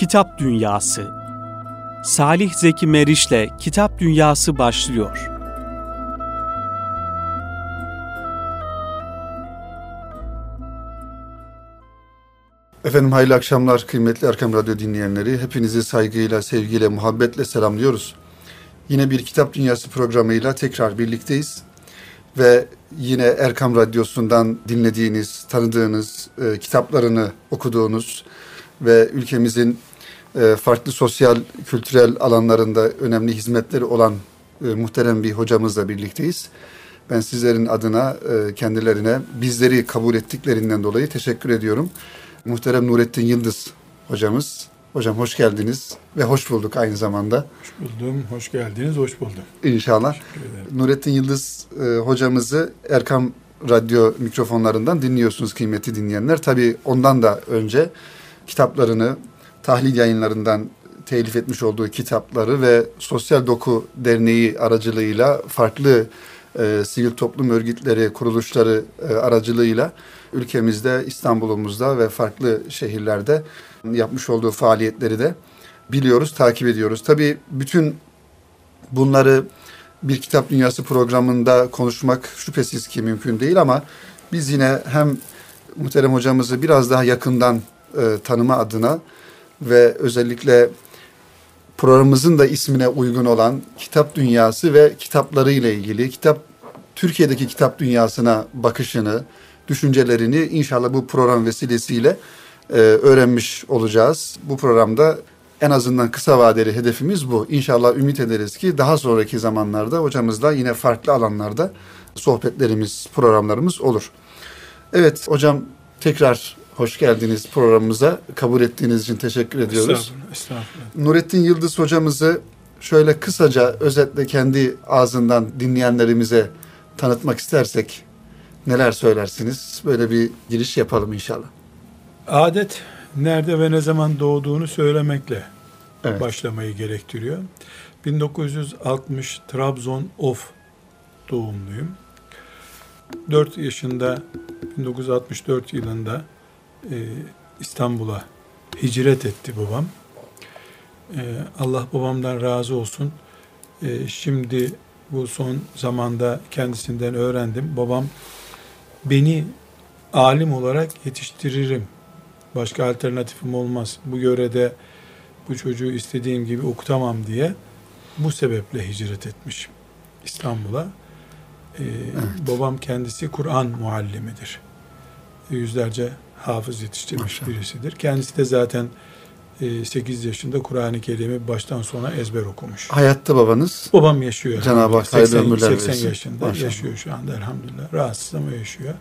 Kitap Dünyası Salih Zeki Meriç'le Kitap Dünyası başlıyor. Efendim hayırlı akşamlar kıymetli Erkam Radyo dinleyenleri. Hepinizi saygıyla, sevgiyle, muhabbetle selamlıyoruz. Yine bir Kitap Dünyası programıyla tekrar birlikteyiz. Ve yine Erkam Radyosu'ndan dinlediğiniz, tanıdığınız, e, kitaplarını okuduğunuz ve ülkemizin farklı sosyal, kültürel alanlarında önemli hizmetleri olan e, muhterem bir hocamızla birlikteyiz. Ben sizlerin adına e, kendilerine bizleri kabul ettiklerinden dolayı teşekkür ediyorum. Muhterem Nurettin Yıldız hocamız. Hocam hoş geldiniz ve hoş bulduk aynı zamanda. Hoş buldum, hoş geldiniz, hoş buldum. İnşallah. Nurettin Yıldız e, hocamızı Erkam Radyo mikrofonlarından dinliyorsunuz kıymetli dinleyenler. Tabii ondan da önce kitaplarını tahlil yayınlarından telif etmiş olduğu kitapları ve Sosyal Doku Derneği aracılığıyla farklı e, sivil toplum örgütleri, kuruluşları e, aracılığıyla ülkemizde, İstanbul'umuzda ve farklı şehirlerde yapmış olduğu faaliyetleri de biliyoruz, takip ediyoruz. Tabii bütün bunları bir kitap dünyası programında konuşmak şüphesiz ki mümkün değil ama biz yine hem muhterem hocamızı biraz daha yakından e, tanıma adına ve özellikle programımızın da ismine uygun olan kitap dünyası ve kitapları ile ilgili kitap Türkiye'deki kitap dünyasına bakışını, düşüncelerini inşallah bu program vesilesiyle e, öğrenmiş olacağız. Bu programda en azından kısa vadeli hedefimiz bu. İnşallah ümit ederiz ki daha sonraki zamanlarda hocamızla yine farklı alanlarda sohbetlerimiz, programlarımız olur. Evet hocam tekrar hoş geldiniz programımıza. Kabul ettiğiniz için teşekkür ediyoruz. Estağfurullah, estağfurullah. Nurettin Yıldız hocamızı şöyle kısaca özetle kendi ağzından dinleyenlerimize tanıtmak istersek neler söylersiniz? Böyle bir giriş yapalım inşallah. Adet nerede ve ne zaman doğduğunu söylemekle Evet. başlamayı gerektiriyor. 1960 Trabzon Of doğumluyum. 4 yaşında 1964 yılında e, İstanbul'a hicret etti babam. E, Allah babamdan razı olsun. E, şimdi bu son zamanda kendisinden öğrendim. Babam beni alim olarak yetiştiririm. Başka alternatifim olmaz. Bu yörede bu çocuğu istediğim gibi okutamam diye bu sebeple hicret etmiş İstanbul'a. Ee, Babam kendisi Kur'an muallimidir. Yüzlerce hafız yetiştirmiş Maşallah. birisidir. Kendisi de zaten e, 8 yaşında Kur'an-ı Kerim'i baştan sona ezber okumuş. Hayatta babanız Babam yaşıyor. Cenab-ı Hak 80, hayırlı ömürler 80 versin. yaşında Maşallah. yaşıyor şu anda elhamdülillah. Rahatsız ama yaşıyor.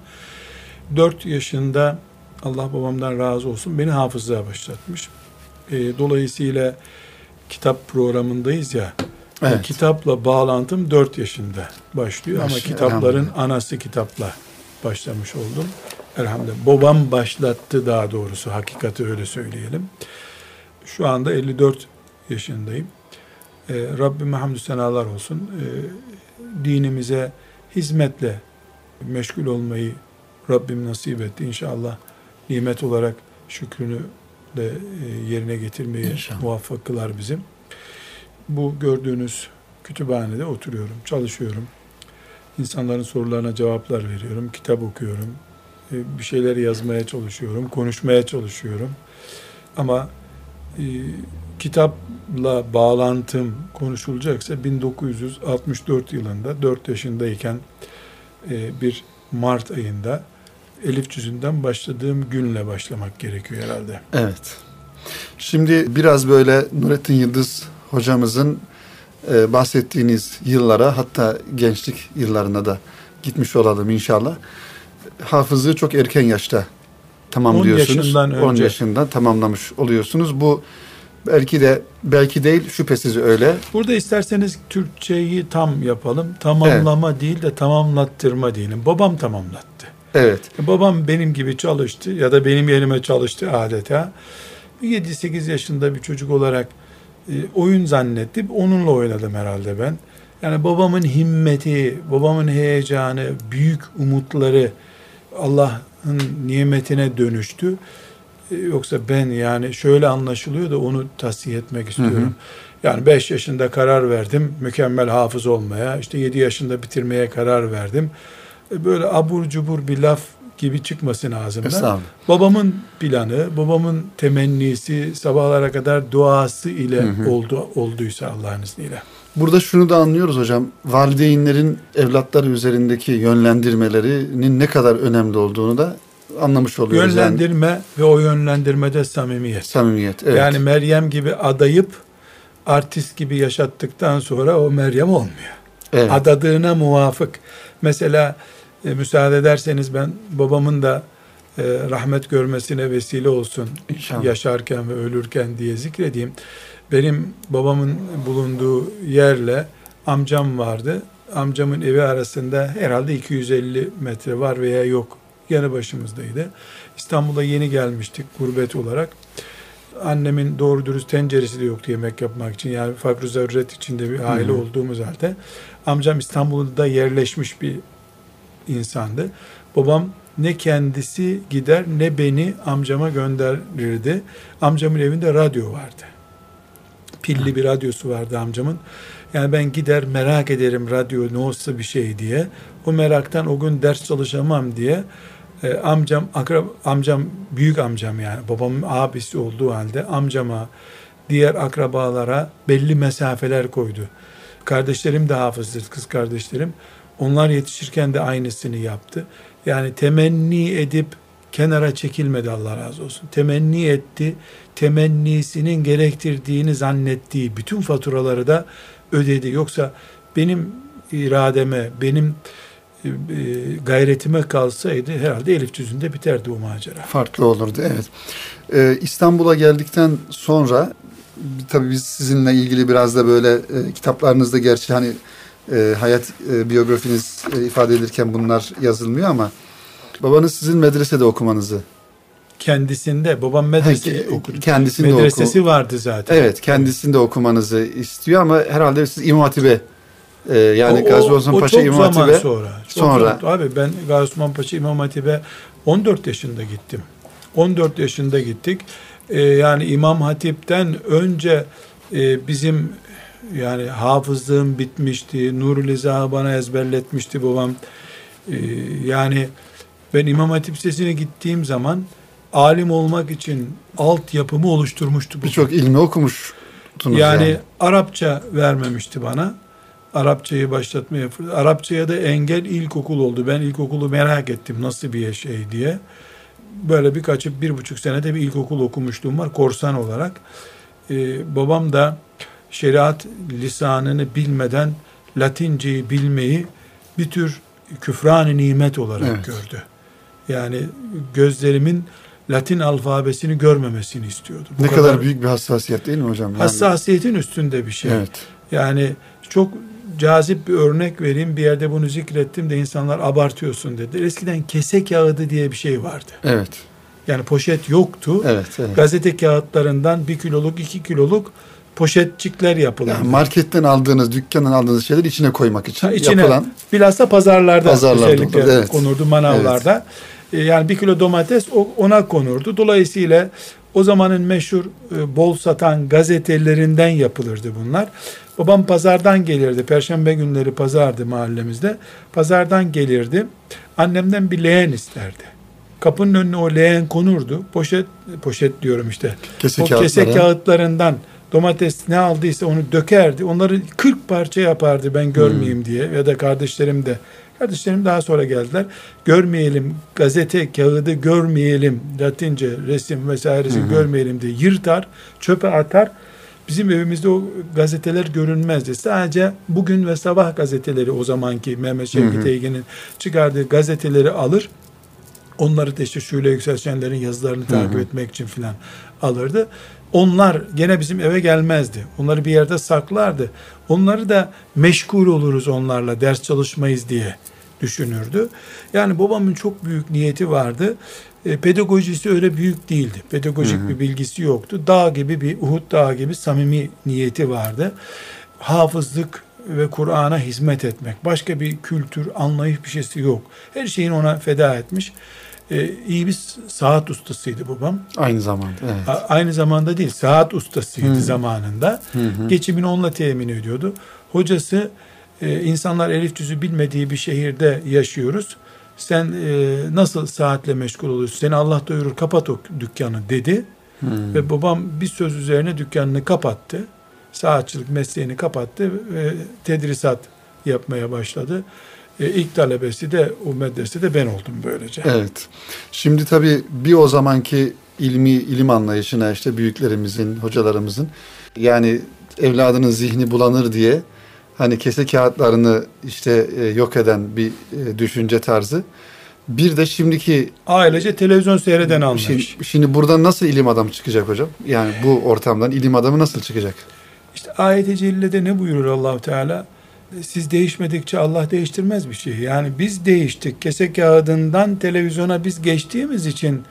4 yaşında Allah babamdan razı olsun beni hafızlığa başlatmış. E, dolayısıyla kitap programındayız ya. Evet. Kitapla bağlantım 4 yaşında başlıyor ama Maşallah, kitapların elhamdülillah. anası kitapla başlamış oldum. Elhamdülillah. Babam başlattı daha doğrusu hakikati öyle söyleyelim. Şu anda 54 yaşındayım. Ee, Rabbime hamdü senalar olsun. Ee, dinimize hizmetle meşgul olmayı Rabbim nasip etti. İnşallah nimet olarak şükrünü de e, yerine getirmeyi İnşallah. muvaffak kılar bizim. Bu gördüğünüz kütüphanede oturuyorum, çalışıyorum. İnsanların sorularına cevaplar veriyorum, kitap okuyorum. E, Bir şeyler yazmaya çalışıyorum, konuşmaya çalışıyorum. Ama e, kitapla bağlantım konuşulacaksa 1964 yılında 4 yaşındayken e, bir Mart ayında Elif cüzünden başladığım günle başlamak gerekiyor herhalde. Evet. Şimdi biraz böyle Nurettin Yıldız hocamızın bahsettiğiniz yıllara hatta gençlik yıllarına da gitmiş olalım inşallah. Hafızlığı çok erken yaşta tamamlıyorsunuz. 10 yaşından 10 önce. yaşından tamamlamış oluyorsunuz. Bu belki de belki değil şüphesiz öyle. Burada isterseniz Türkçeyi tam yapalım. Tamamlama değil de tamamlattırma diyelim. Babam tamamlattı. Evet. Babam benim gibi çalıştı ya da benim yerime çalıştı adeta. 7-8 yaşında bir çocuk olarak e, oyun zannettim. Onunla oynadım herhalde ben. Yani babamın himmeti, babamın heyecanı, büyük umutları Allah'ın nimetine dönüştü. e, yoksa ben yani şöyle anlaşılıyor da onu tasih etmek istiyorum. Hı hı. Yani 5 yaşında karar verdim mükemmel hafız olmaya. İşte 7 yaşında bitirmeye karar verdim. E, böyle abur cubur bir laf gibi çıkmasın ağzımdan. Babamın planı, babamın temennisi, sabahlara kadar duası ile hı hı. oldu olduysa Allah'ın izniyle. Burada şunu da anlıyoruz hocam. Valideynlerin evlatları üzerindeki yönlendirmelerinin ne kadar önemli olduğunu da anlamış oluyoruz. Yönlendirme yani. ve o yönlendirmede samimiyet. Samimiyet, evet. Yani Meryem gibi adayıp artist gibi yaşattıktan sonra o Meryem olmuyor. Evet. Adadığına muvafık. Mesela e, müsaade ederseniz ben babamın da e, rahmet görmesine vesile olsun İnşallah. yaşarken ve ölürken diye zikredeyim. Benim babamın bulunduğu yerle amcam vardı. Amcamın evi arasında herhalde 250 metre var veya yok. Yanı başımızdaydı. İstanbul'a yeni gelmiştik gurbet olarak. Annemin doğru dürüst tenceresi de yoktu yemek yapmak için. Yani fakr zaruret içinde bir aile Hı-hı. olduğumuz halde. Amcam İstanbul'da yerleşmiş bir insandı. Babam ne kendisi gider ne beni amcama gönderirdi. Amcamın evinde radyo vardı. Pilli bir radyosu vardı amcamın. Yani ben gider merak ederim radyo ne olsa bir şey diye. O meraktan o gün ders çalışamam diye e, amcam akrab amcam büyük amcam yani babamın abisi olduğu halde amcama diğer akrabalara belli mesafeler koydu. Kardeşlerim de hafızdır kız kardeşlerim. Onlar yetişirken de aynısını yaptı. Yani temenni edip kenara çekilmedi Allah razı olsun. Temenni etti. Temennisinin gerektirdiğini zannettiği bütün faturaları da ödedi. Yoksa benim irademe, benim e, gayretime kalsaydı herhalde Elif cüzünde biterdi o macera. Farklı olurdu evet. Ee, İstanbul'a geldikten sonra tabii biz sizinle ilgili biraz da böyle e, kitaplarınızda gerçi hani e, hayat e, biyografiniz e, ifade edilirken bunlar yazılmıyor ama babanız sizin medresede okumanızı kendisinde babam medrese okudu. Kendisinde medresesi oku vardı zaten. Evet, kendisinde okumanızı istiyor ama herhalde siz İmam Hatip'e e, yani o, Gazi Osman Paşa İmam Hatip'e sonra. sonra. Çok abi ben Gazi Osman Paşa İmam Hatip'e 14 yaşında gittim. 14 yaşında gittik. E, yani İmam Hatip'ten önce e, bizim yani hafızlığım bitmişti. Nurul İzah'ı bana ezberletmişti babam. Ee, yani ben İmam Hatip Lisesi'ne gittiğim zaman alim olmak için altyapımı oluşturmuştu. Birçok ilmi okumuş. Yani, yani Arapça vermemişti bana. Arapçayı başlatmaya Arapçaya da engel ilkokul oldu. Ben ilkokulu merak ettim nasıl bir şey diye. Böyle birkaç bir buçuk senede bir ilkokul okumuşluğum var korsan olarak. Ee, babam da şeriat lisanını bilmeden Latinceyi bilmeyi bir tür küfran nimet olarak evet. gördü. Yani gözlerimin Latin alfabesini görmemesini istiyordu. Bu ne kadar, kadar büyük bir hassasiyet değil mi hocam? Yani... Hassasiyetin üstünde bir şey. Evet. Yani çok cazip bir örnek vereyim. Bir yerde bunu zikrettim de insanlar abartıyorsun dedi. Eskiden kese kağıdı diye bir şey vardı. Evet. Yani poşet yoktu. Evet, evet. Gazete kağıtlarından bir kiloluk, iki kiloluk poşetçikler yapılır. Yani marketten aldığınız, dükkandan aldığınız şeyler içine koymak için ha, içine, yapılan. Bilhassa pazarlarda, pazarlarda özellikle evet. konurdu manavlarda. Evet. Yani bir kilo domates ona konurdu. Dolayısıyla o zamanın meşhur e, bol satan gazetelerinden yapılırdı bunlar. Babam pazardan gelirdi. Perşembe günleri pazardı mahallemizde. Pazardan gelirdi. Annemden bir leğen isterdi. Kapının önüne o leğen konurdu. Poşet poşet diyorum işte. Kese o kese kağıtlarından domates ne aldıysa onu dökerdi. Onları 40 parça yapardı ben görmeyeyim hmm. diye ya da kardeşlerim de. Kardeşlerim daha sonra geldiler. Görmeyelim, gazete kağıdı görmeyelim, Latince resim vesairesi hmm. görmeyelim diye yırtar, çöpe atar. Bizim evimizde o gazeteler görünmezdi. Sadece bugün ve sabah gazeteleri o zamanki Mehmet Şevki Teyge'nin çıkardığı gazeteleri alır. Onları da işte Şule Yükselçenlerin yazılarını takip hı etmek için filan alırdı. Onlar gene bizim eve gelmezdi. Onları bir yerde saklardı. Onları da meşgul oluruz onlarla, ders çalışmayız diye düşünürdü. Yani babamın çok büyük niyeti vardı. E, pedagojisi öyle büyük değildi. Pedagojik hı hı. bir bilgisi yoktu. Dağ gibi bir Uhud dağı gibi samimi niyeti vardı. Hafızlık ve Kur'an'a hizmet etmek. Başka bir kültür, anlayış bir şeysi yok. Her şeyini ona feda etmiş. E, iyi bir saat ustasıydı babam. Aynı zamanda. Evet. A- aynı zamanda değil, saat ustasıydı hı. zamanında. Hı hı. Geçimini onunla temin ediyordu. Hocası e, insanlar elif cüzü bilmediği bir şehirde yaşıyoruz. Sen e, nasıl saatle meşgul oluyorsun? Seni Allah doyurur kapat o dükkanı dedi. Hmm. Ve babam bir söz üzerine dükkanını kapattı. Saatçılık mesleğini kapattı ve tedrisat yapmaya başladı. E, ilk talebesi de o medresede ben oldum böylece. Evet. Şimdi tabii bir o zamanki ilmi ilim anlayışına işte büyüklerimizin, hocalarımızın yani evladının zihni bulanır diye hani kese kağıtlarını işte e, yok eden bir e, düşünce tarzı. Bir de şimdiki ailece televizyon seyreden anlayış. Şimdi, şimdi buradan nasıl ilim adamı çıkacak hocam? Yani bu ortamdan ilim adamı nasıl çıkacak? İşte ayet-i cellede ne buyurur allah Teala? Siz değişmedikçe Allah değiştirmez bir şey. Yani biz değiştik. Kese kağıdından televizyona biz geçtiğimiz için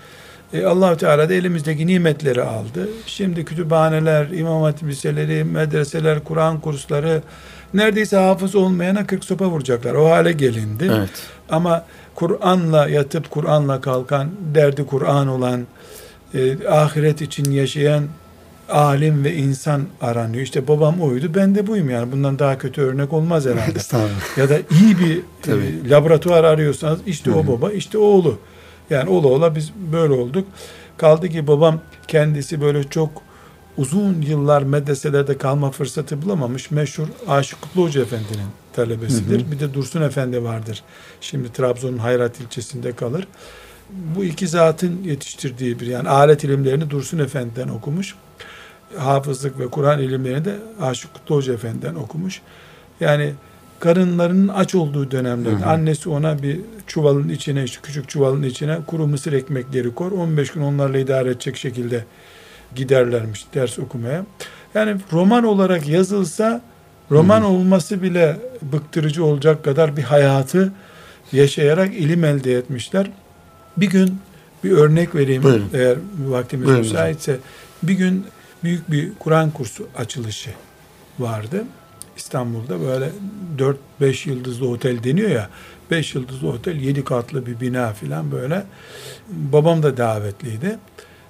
e, allah Teala da elimizdeki nimetleri aldı. Şimdi kütüphaneler, imam hatip liseleri, medreseler, Kur'an kursları neredeyse hafız olmayana 40 sopa vuracaklar. O hale gelindi. Evet. Ama Kur'an'la yatıp Kur'an'la kalkan, derdi Kur'an olan, e, ahiret için yaşayan alim ve insan aranıyor. İşte babam oydu, ben de buyum yani. Bundan daha kötü örnek olmaz herhalde. ya da iyi bir e, laboratuvar arıyorsanız işte o baba, işte o oğlu. Yani ola ola biz böyle olduk. Kaldı ki babam kendisi böyle çok uzun yıllar medreselerde kalma fırsatı bulamamış. Meşhur Aşık Kutlu Hoca Efendi'nin talebesidir. Hı hı. Bir de Dursun Efendi vardır. Şimdi Trabzon'un Hayrat ilçesinde kalır. Bu iki zatın yetiştirdiği bir yani alet ilimlerini Dursun Efendi'den okumuş. Hafızlık ve Kur'an ilimlerini de Aşık Kutlu Hoca Efendi'den okumuş. Yani karınlarının aç olduğu dönemlerde hı hı. annesi ona bir çuvalın içine işte küçük çuvalın içine kuru mısır ekmekleri kor. 15 gün onlarla idare edecek şekilde giderlermiş ders okumaya. Yani roman olarak yazılsa roman hmm. olması bile bıktırıcı olacak kadar bir hayatı yaşayarak ilim elde etmişler. Bir gün bir örnek vereyim Buyurun. eğer vaktimiz Buyurun. müsaitse. Bir gün büyük bir Kur'an kursu açılışı vardı. İstanbul'da böyle 4-5 yıldızlı otel deniyor ya. 5 yıldızlı otel 7 katlı bir bina filan böyle. Babam da davetliydi.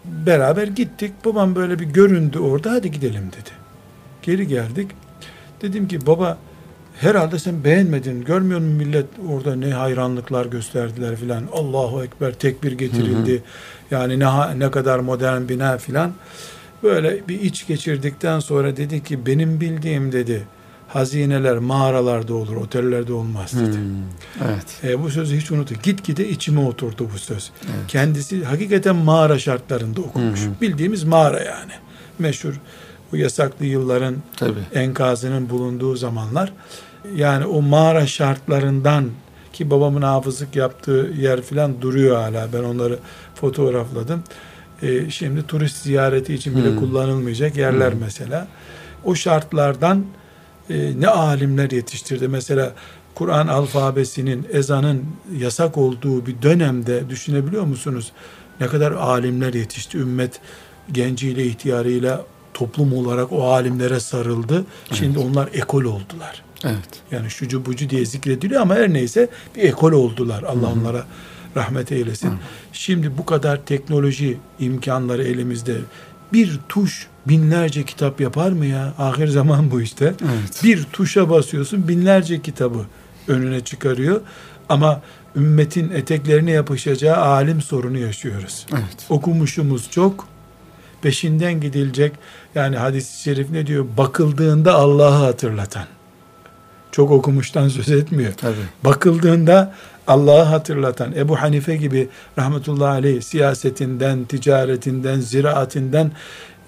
Beraber gittik. Babam böyle bir göründü orada. Hadi gidelim dedi. Geri geldik. Dedim ki baba herhalde sen beğenmedin. Görmüyor musun millet orada ne hayranlıklar gösterdiler filan. Allahu Ekber tekbir getirildi. Hı hı. Yani ne, ne kadar modern bina filan. Böyle bir iç geçirdikten sonra dedi ki benim bildiğim dedi hazineler mağaralarda olur, otellerde olmaz dedi. Hmm, evet. E, bu sözü hiç unuttu. Gitgide içime oturdu bu söz. Evet. Kendisi hakikaten mağara şartlarında okumuş. Hmm. Bildiğimiz mağara yani. Meşhur bu yasaklı yılların Tabii. enkazının bulunduğu zamanlar. Yani o mağara şartlarından ki babamın hafızlık yaptığı yer filan duruyor hala. Ben onları fotoğrafladım. E, şimdi turist ziyareti için bile hmm. kullanılmayacak yerler hmm. mesela. O şartlardan e, ne alimler yetiştirdi. Mesela Kur'an alfabesinin, ezanın yasak olduğu bir dönemde düşünebiliyor musunuz? Ne kadar alimler yetişti. Ümmet genciyle, ihtiyarıyla toplum olarak o alimlere sarıldı. Şimdi evet. onlar ekol oldular. Evet. Yani şucu bucu diye zikrediliyor ama her neyse bir ekol oldular. Allah Hı-hı. onlara rahmet eylesin. Hı. Şimdi bu kadar teknoloji imkanları elimizde bir tuş binlerce kitap yapar mı ya? Ahir zaman bu işte. Evet. Bir tuşa basıyorsun binlerce kitabı önüne çıkarıyor. Ama ümmetin eteklerine yapışacağı alim sorunu yaşıyoruz. Evet. Okumuşumuz çok. Peşinden gidilecek. Yani hadis-i şerif ne diyor? Bakıldığında Allah'ı hatırlatan. Çok okumuştan söz etmiyor. Tabii. Bakıldığında Allah'ı hatırlatan Ebu Hanife gibi rahmetullahi aleyh siyasetinden, ticaretinden, ziraatinden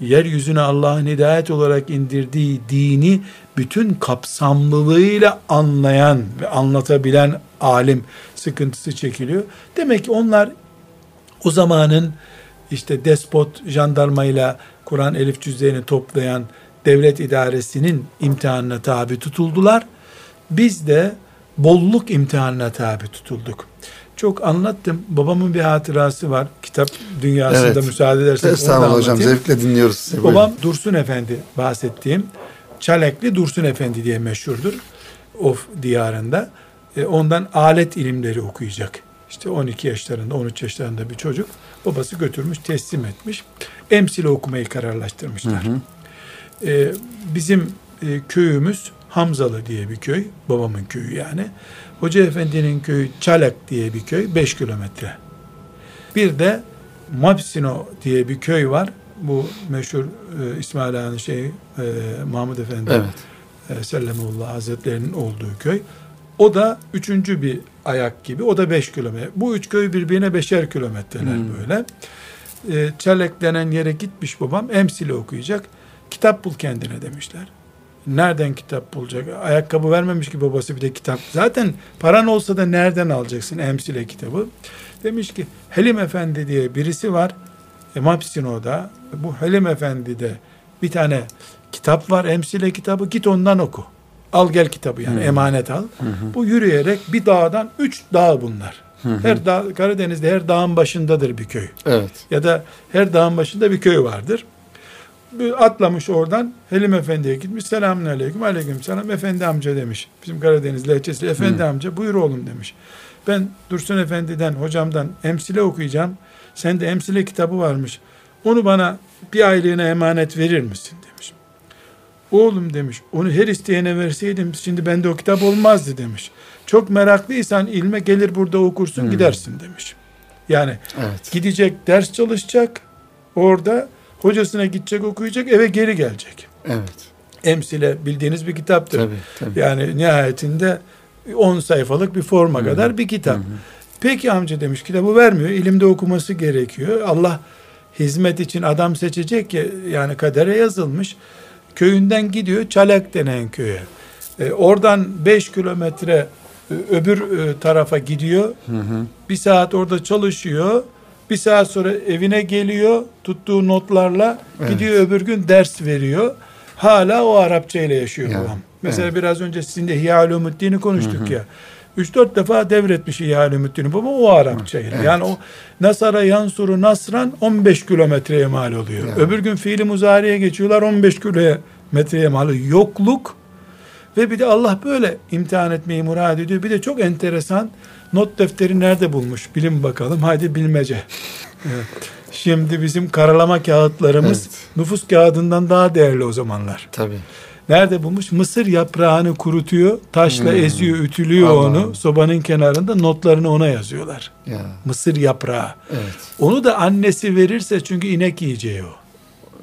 yeryüzüne Allah'ın hidayet olarak indirdiği dini bütün kapsamlılığıyla anlayan ve anlatabilen alim sıkıntısı çekiliyor. Demek ki onlar o zamanın işte despot jandarmayla Kur'an elif cüzlerini toplayan devlet idaresinin imtihanına tabi tutuldular. Biz de bolluk imtihanına tabi tutulduk. Çok anlattım. Babamın bir hatırası var. Kitap dünyasında evet. müsaade ederseniz. Estağfurullah hocam. Zevkle dinliyoruz. Babam Dursun Efendi bahsettiğim. Çalekli Dursun Efendi diye meşhurdur. Of diyarında. E, ondan alet ilimleri okuyacak. işte 12 yaşlarında 13 yaşlarında bir çocuk babası götürmüş teslim etmiş. Emsile okumayı kararlaştırmışlar. Hı hı. Ee, bizim e, köyümüz Hamzalı diye bir köy. Babamın köyü yani. Hoca Efendi'nin köyü Çalak diye bir köy. 5 kilometre. Bir de Mapsino diye bir köy var. Bu meşhur e, İsmail Ağa'nın şey e, Mahmud Efendi evet. e, Sellemullah Hazretlerinin olduğu köy. O da üçüncü bir ayak gibi. O da beş kilometre. Bu üç köy birbirine beşer kilometreler hmm. böyle. E, Çelek denen yere gitmiş babam. Emsili okuyacak. Kitap bul kendine demişler. Nereden kitap bulacak? Ayakkabı vermemiş ki babası bir de kitap. Zaten paran olsa da nereden alacaksın emsile kitabı? Demiş ki Helim Efendi diye birisi var. E, Mapsino'da. Bu Helim Efendi'de bir tane kitap var. Emsile kitabı. Git ondan oku. Al gel kitabı yani. Hı. Emanet al. Hı hı. Bu yürüyerek bir dağdan üç dağ bunlar. Hı hı. Her dağ, Karadeniz'de her dağın başındadır bir köy. Evet. Ya da her dağın başında bir köy vardır atlamış oradan Helim Efendi'ye gitmiş. Selamun aleyküm. Aleyküm selam. Efendi amca demiş. Bizim Karadeniz lehçesi. Efendi Hı. amca buyur oğlum demiş. Ben Dursun Efendi'den hocamdan emsile okuyacağım. Sende emsile kitabı varmış. Onu bana bir aylığına emanet verir misin demiş. Oğlum demiş onu her isteyene verseydim şimdi bende o kitap olmazdı demiş. Çok meraklıysan ilme gelir burada okursun hmm. gidersin demiş. Yani evet. gidecek ders çalışacak orada Hocasına gidecek okuyacak eve geri gelecek. Evet. Emsile bildiğiniz bir kitaptır. Tabii, tabii. Yani nihayetinde 10 sayfalık bir forma Hı-hı. kadar bir kitap. Hı-hı. Peki amca demiş kitabı vermiyor. İlimde okuması gerekiyor. Allah hizmet için adam seçecek ya yani kadere yazılmış. Köyünden gidiyor Çalak denen köye. E, oradan 5 kilometre e, öbür e, tarafa gidiyor. Hı hı. Bir saat orada çalışıyor. Bir saat sonra evine geliyor tuttuğu notlarla evet. gidiyor öbür gün ders veriyor. Hala o Arapça ile yaşıyor ya, babam. Mesela evet. biraz önce sizinle İhya Ulumuddin'i konuştuk Hı-hı. ya. 3-4 defa devretmiş İhya Ulumuddin'i baba o Arapça ile. Evet. Yani o Nasara Yansuru Nasran 15 kilometreye mal oluyor. Ya. Öbür gün fiili muzariye geçiyorlar 15 kilometreye mal oluyor. Yokluk ve bir de Allah böyle imtihan etmeyi murad ediyor. Bir de çok enteresan not defteri nerede bulmuş? Bilin bakalım. Haydi bilmece. Şimdi bizim karalama kağıtlarımız evet. nüfus kağıdından daha değerli o zamanlar. Tabii. Nerede bulmuş? Mısır yaprağını kurutuyor, taşla hmm. eziyor, ütülüyor Allah. onu. Sobanın kenarında notlarını ona yazıyorlar. Ya. Mısır yaprağı. Evet. Onu da annesi verirse çünkü inek yiyeceği o.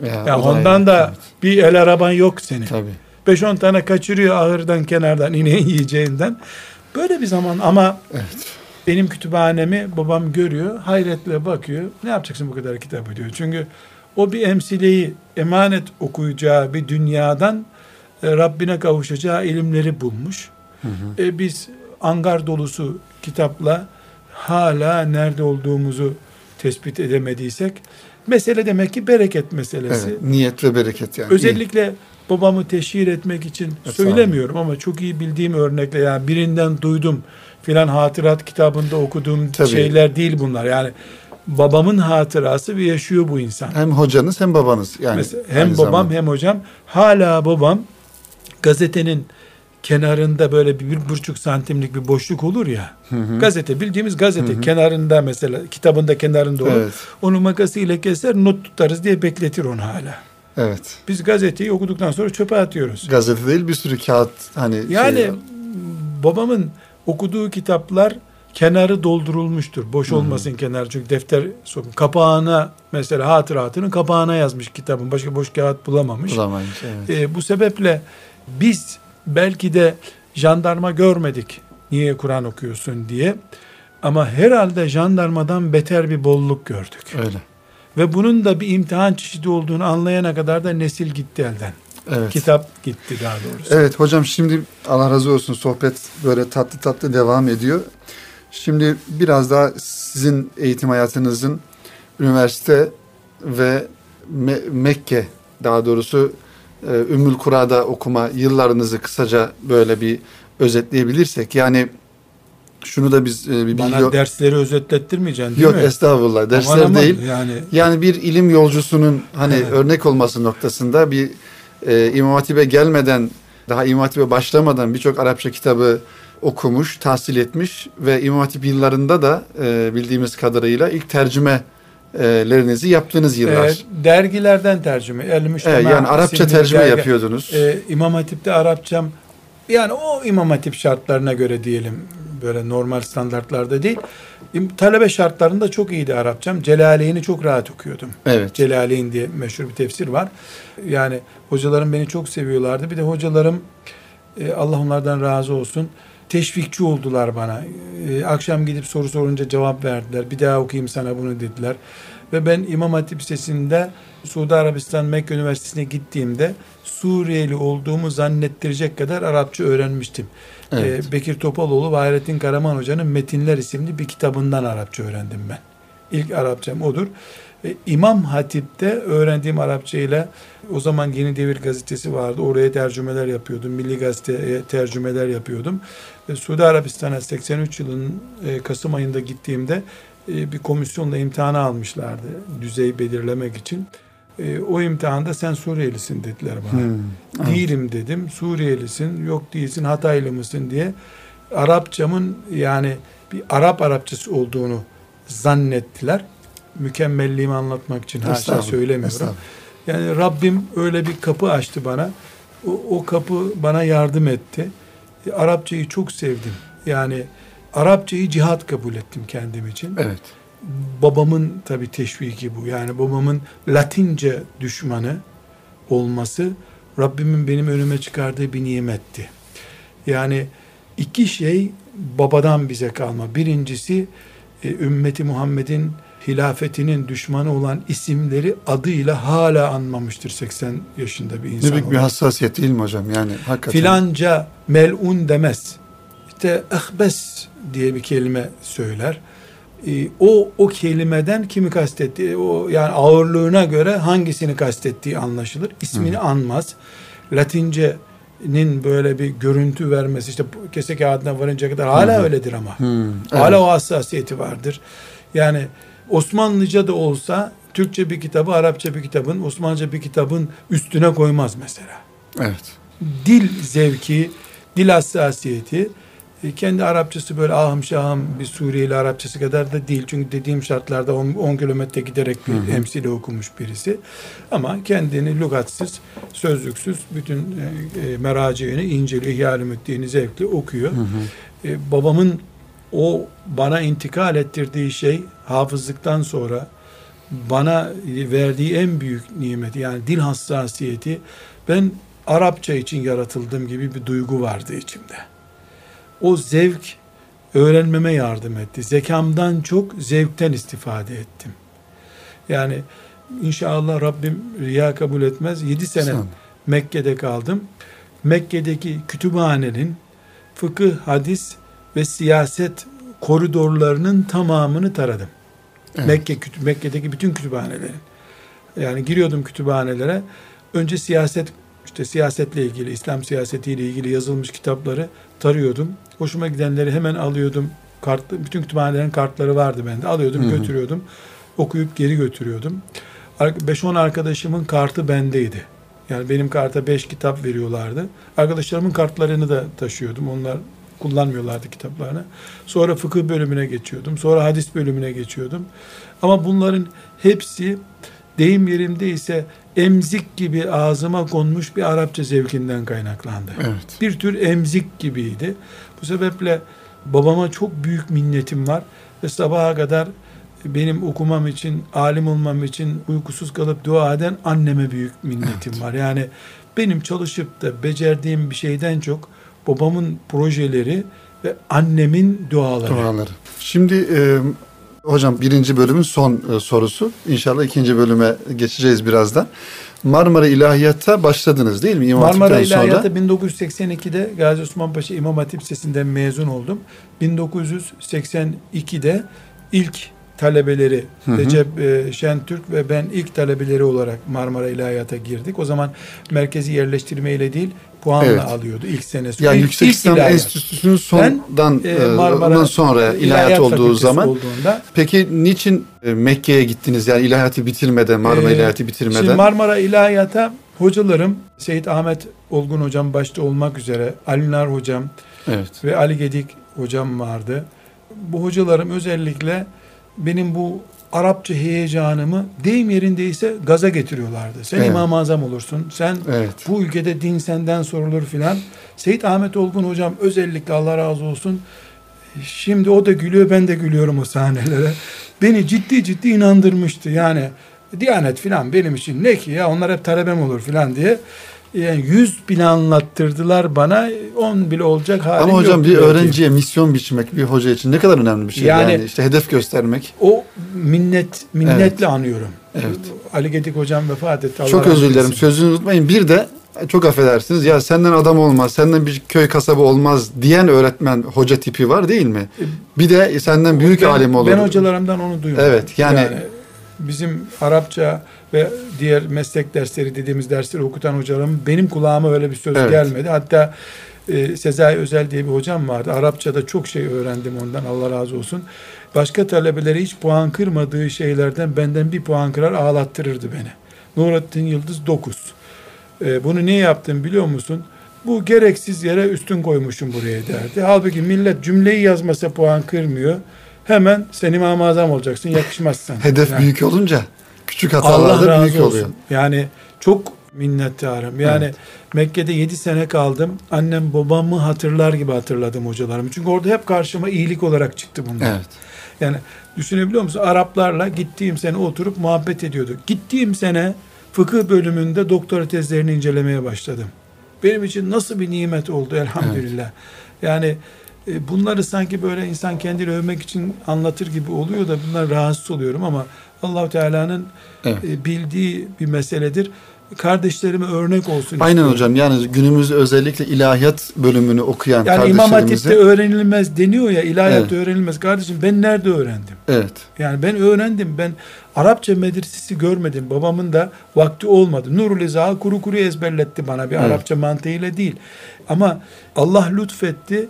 Ya, yani o ondan da, da evet. bir el araban yok senin. Tabii. 5-10 tane kaçırıyor ahırdan kenardan ineğin yiyeceğinden. Böyle bir zaman ama evet. benim kütüphanemi babam görüyor, hayretle bakıyor. Ne yapacaksın bu kadar kitabı diyor. Çünkü o bir emsileyi emanet okuyacağı bir dünyadan e, Rabbine kavuşacağı ilimleri bulmuş. Hı hı. E, biz angar dolusu kitapla hala nerede olduğumuzu tespit edemediysek mesele demek ki bereket meselesi. Evet, niyet ve bereket yani. Özellikle babamı teşhir etmek için e, söylemiyorum ama çok iyi bildiğim örnekle yani birinden duydum filan hatırat kitabında okuduğum Tabii. şeyler değil bunlar. Yani babamın hatırası ve yaşıyor bu insan. Hem hocanız hem babanız yani. Mesela hem babam zamanda. hem hocam hala babam gazetenin kenarında böyle bir, bir buçuk santimlik bir boşluk olur ya. Hı hı. Gazete bildiğimiz gazete hı hı. kenarında mesela kitabında kenarında olur. Evet. Onu makasıyla keser not tutarız diye bekletir onu hala. Evet. Biz gazeteyi okuduktan sonra çöpe atıyoruz. Gazete değil bir sürü kağıt hani Yani şey... babamın okuduğu kitaplar kenarı doldurulmuştur. Boş Hı-hı. olmasın kenar çünkü defter sokun. Kapağına mesela hatıratının kapağına yazmış kitabın. Başka boş kağıt bulamamış. Bulamaymış evet. Ee, bu sebeple biz belki de jandarma görmedik. Niye Kur'an okuyorsun diye. Ama herhalde jandarmadan beter bir bolluk gördük. Öyle. Ve bunun da bir imtihan çeşidi olduğunu anlayana kadar da nesil gitti elden. Evet. Kitap gitti daha doğrusu. Evet hocam şimdi Allah razı olsun sohbet böyle tatlı tatlı devam ediyor. Şimdi biraz daha sizin eğitim hayatınızın üniversite ve Me- Mekke daha doğrusu e, Ümmül Kura'da okuma yıllarınızı kısaca böyle bir özetleyebilirsek yani şunu da biz e, bir Bana bilgi... dersleri özetlettirmeyeceksin değil Yok, mi? Yok estağfurullah dersler aman aman, değil. Yani... yani bir ilim yolcusunun hani evet. örnek olması noktasında bir e, İmam Hatip'e gelmeden daha İmam Hatip'e başlamadan birçok Arapça kitabı okumuş, tahsil etmiş ve İmam Hatip yıllarında da e, bildiğimiz kadarıyla ilk tercümelerinizi yaptığınız yıllar. E, dergilerden tercüme. El e, yani Arapça tercüme dergi. yapıyordunuz. E, İmam Hatip'te Arapçam yani o İmam Hatip şartlarına göre diyelim böyle normal standartlarda değil. Talebe şartlarında çok iyiydi Arapçam. Celaleyn'i çok rahat okuyordum. Evet. Celaleyn diye meşhur bir tefsir var. Yani hocalarım beni çok seviyorlardı. Bir de hocalarım e, Allah onlardan razı olsun teşvikçi oldular bana. E, akşam gidip soru sorunca cevap verdiler. Bir daha okuyayım sana bunu dediler. Ve ben İmam Hatip Lisesi'nde Suudi Arabistan Mekke Üniversitesi'ne gittiğimde Suriyeli olduğumu zannettirecek kadar Arapça öğrenmiştim. Evet. Ee, Bekir Topaloğlu ve Hayrettin Karaman Hoca'nın Metinler isimli bir kitabından Arapça öğrendim ben. İlk Arapçam odur. Ee, İmam Hatip'te öğrendiğim Arapça ile o zaman Yeni Devir gazetesi vardı. Oraya tercümeler yapıyordum. Milli Gazete'ye tercümeler yapıyordum. Ee, Suudi Arabistan'a 83 yılın e, Kasım ayında gittiğimde e, bir komisyonla imtihanı almışlardı. Düzey belirlemek için. E, o imtihanda sen Suriyelisin dediler bana. Hmm, Değilim dedim. Suriyelisin, yok değilsin, Hataylı mısın diye. Arapçamın yani bir Arap Arapçası olduğunu zannettiler. Mükemmelliğimi anlatmak için haşa söylemiyorum. Yani Rabbim öyle bir kapı açtı bana. O, o kapı bana yardım etti. E, Arapçayı çok sevdim. Yani Arapçayı cihat kabul ettim kendim için. Evet babamın tabi teşviki bu. Yani babamın Latince düşmanı olması Rabbimin benim önüme çıkardığı bir nimetti. Yani iki şey babadan bize kalma. Birincisi e, ümmeti Muhammed'in hilafetinin düşmanı olan isimleri adıyla hala anmamıştır 80 yaşında bir insan. Ne büyük bir hassasiyet değil mi hocam? Yani hakikaten. Filanca melun demez. İşte ehbes diye bir kelime söyler. Ee, o o kelimeden kimi kastettiği o yani ağırlığına göre hangisini kastettiği anlaşılır. İsmini Hı. anmaz. Latince'nin böyle bir görüntü vermesi işte kese kağıdına varınca kadar hala Hı. öyledir ama. Hı. Hala evet. o hassasiyeti vardır. Yani Osmanlıca da olsa Türkçe bir kitabı Arapça bir kitabın Osmanlıca bir kitabın üstüne koymaz mesela. Evet. Dil zevki, dil hassasiyeti e, kendi Arapçası böyle ahım şahım bir Suriyeli Arapçası kadar da değil. Çünkü dediğim şartlarda 10 kilometre giderek bir hı emsile okumuş birisi. Ama kendini lügatsız, sözlüksüz bütün e, e meraciğini. İhya-ı Müddini zevkli okuyor. Hı hı. E, babamın o bana intikal ettirdiği şey hafızlıktan sonra bana verdiği en büyük nimet yani dil hassasiyeti ben Arapça için yaratıldım gibi bir duygu vardı içimde o zevk öğrenmeme yardım etti. Zekamdan çok zevkten istifade ettim. Yani inşallah Rabbim riya kabul etmez. Yedi sene Sen. Mekke'de kaldım. Mekke'deki kütüphanenin fıkıh, hadis ve siyaset koridorlarının tamamını taradım. Evet. Mekke Mekke'deki bütün kütüphanelerin. Yani giriyordum kütüphanelere. Önce siyaset işte siyasetle ilgili, İslam siyasetiyle ilgili yazılmış kitapları tarıyordum. Hoşuma gidenleri hemen alıyordum. Kart, bütün kütüphanelerin kartları vardı bende. Alıyordum, Hı-hı. götürüyordum. Okuyup geri götürüyordum. 5-10 arkadaşımın kartı bendeydi. Yani benim karta 5 kitap veriyorlardı. Arkadaşlarımın kartlarını da taşıyordum. Onlar kullanmıyorlardı kitaplarını. Sonra fıkıh bölümüne geçiyordum. Sonra hadis bölümüne geçiyordum. Ama bunların hepsi deyim yerimde ise emzik gibi ağzıma konmuş bir Arapça zevkinden kaynaklandı. Evet. Bir tür emzik gibiydi. Bu sebeple babama çok büyük minnetim var ve sabaha kadar benim okumam için, alim olmam için uykusuz kalıp dua eden anneme büyük minnetim evet. var. Yani benim çalışıp da becerdiğim bir şeyden çok babamın projeleri ve annemin duaları. Duaları. Şimdi e, hocam birinci bölümün son e, sorusu. İnşallah ikinci bölüme geçeceğiz birazdan. Marmara İlahiyat'a başladınız değil mi? İmam Marmara İlahiyat'a 1982'de Gazi Osman Paşa İmam Hatip Lisesi'nden mezun oldum. 1982'de ilk talebeleri hı hı. Recep e, Şentürk ve ben ilk talebeleri olarak Marmara İlahiyat'a girdik. O zaman merkezi yerleştirme ile değil puanla evet. alıyordu ilk senesi. Yani ilk, Yüksek İslam Enstitüsü'nün sondan ben, e, Marmara, sonra ilahiyat, ilahiyat olduğu zaman olduğunda, peki niçin e, Mekke'ye gittiniz yani ilahiyatı bitirmeden Marmara e, ilahiyatı bitirmeden? Şimdi Marmara İlahiyat'a hocalarım Seyit Ahmet Olgun hocam başta olmak üzere Alinar hocam Evet. Ve Ali Gedik hocam vardı. Bu hocalarım özellikle benim bu Arapça heyecanımı deyim yerindeyse gaza getiriyorlardı. Sen Evet. İmam-ı Azam olursun. Sen Evet. bu ülkede din senden sorulur filan. Seyit Ahmet Olgun hocam özellikle Allah razı olsun. Şimdi o da gülüyor ben de gülüyorum o sahnelere. Beni ciddi ciddi inandırmıştı. Yani Diyanet filan benim için ne ki ya onlar hep talebem olur filan diye. Yani yüz bile anlattırdılar bana. On bile olacak halim Ama hocam bir öğrenciye misyon biçmek bir hoca için ne kadar önemli bir şey. Yani, Yani- işte hedef göstermek. O minnet minnetle anıyorum. Evet. Ali Gedik hocam vefat etti. Allah Çok özür dilerim. Sözünü unutmayın. Bir de çok affedersiniz. Ya senden adam olmaz, senden bir köy kasabı olmaz diyen öğretmen hoca tipi var değil mi? Bir de senden büyük ben, alim olur. Ben hocalarımdan onu duyuyorum. Evet, yani- bizim Arapça ve diğer meslek dersleri dediğimiz dersleri okutan hocalarım benim kulağıma öyle bir söz Evet. gelmedi. Hatta e, Sezai Özel diye bir hocam vardı. Arapçada çok şey öğrendim ondan Allah razı olsun. Başka talebelere hiç puan kırmadığı şeylerden benden bir puan kırar ağlattırırdı beni. Nurettin Yıldız 9. E, bunu niye yaptım biliyor musun? Bu gereksiz yere üstün koymuşum buraya derdi. Halbuki millet cümleyi yazmasa puan kırmıyor. Hemen sen İmam-ı Azam olacaksın yakışmaz sana. Hedef Yani büyük olunca küçük Allah hatalarda razı büyük olsun. oluyor. Yani çok minnettarım. Yani Evet. Mekke'de 7 sene kaldım. Annem babamı hatırlar gibi hatırladım hocalarımı. Çünkü orada hep karşıma iyilik olarak çıktı bunlar. Evet. Yani düşünebiliyor musun? Araplarla gittiğim sene oturup muhabbet ediyorduk. Gittiğim sene fıkıh bölümünde doktora tezlerini incelemeye başladım. Benim için nasıl bir nimet oldu elhamdülillah. Yani e, bunları sanki böyle insan kendini övmek için anlatır gibi oluyor da bunlar rahatsız oluyorum ama Allahu Teala'nın Evet. e, bildiği bir meseledir. Kardeşlerime örnek olsun Aynen istiyorum. hocam. Yani günümüzde özellikle ilahiyat bölümünü okuyan Yani İmam kardeşlerimize. Hatip'te öğrenilmez deniyor ya ilahiyat Evet. öğrenilmez. Kardeşim ben nerede öğrendim? Evet. Yani ben öğrendim. Ben Arapça medresesi görmedim. Babamın da vakti olmadı. Nurul İzaha kuru kuru ezberletti bana bir Evet. Arapça mantığıyla değil. Ama Allah lütfetti.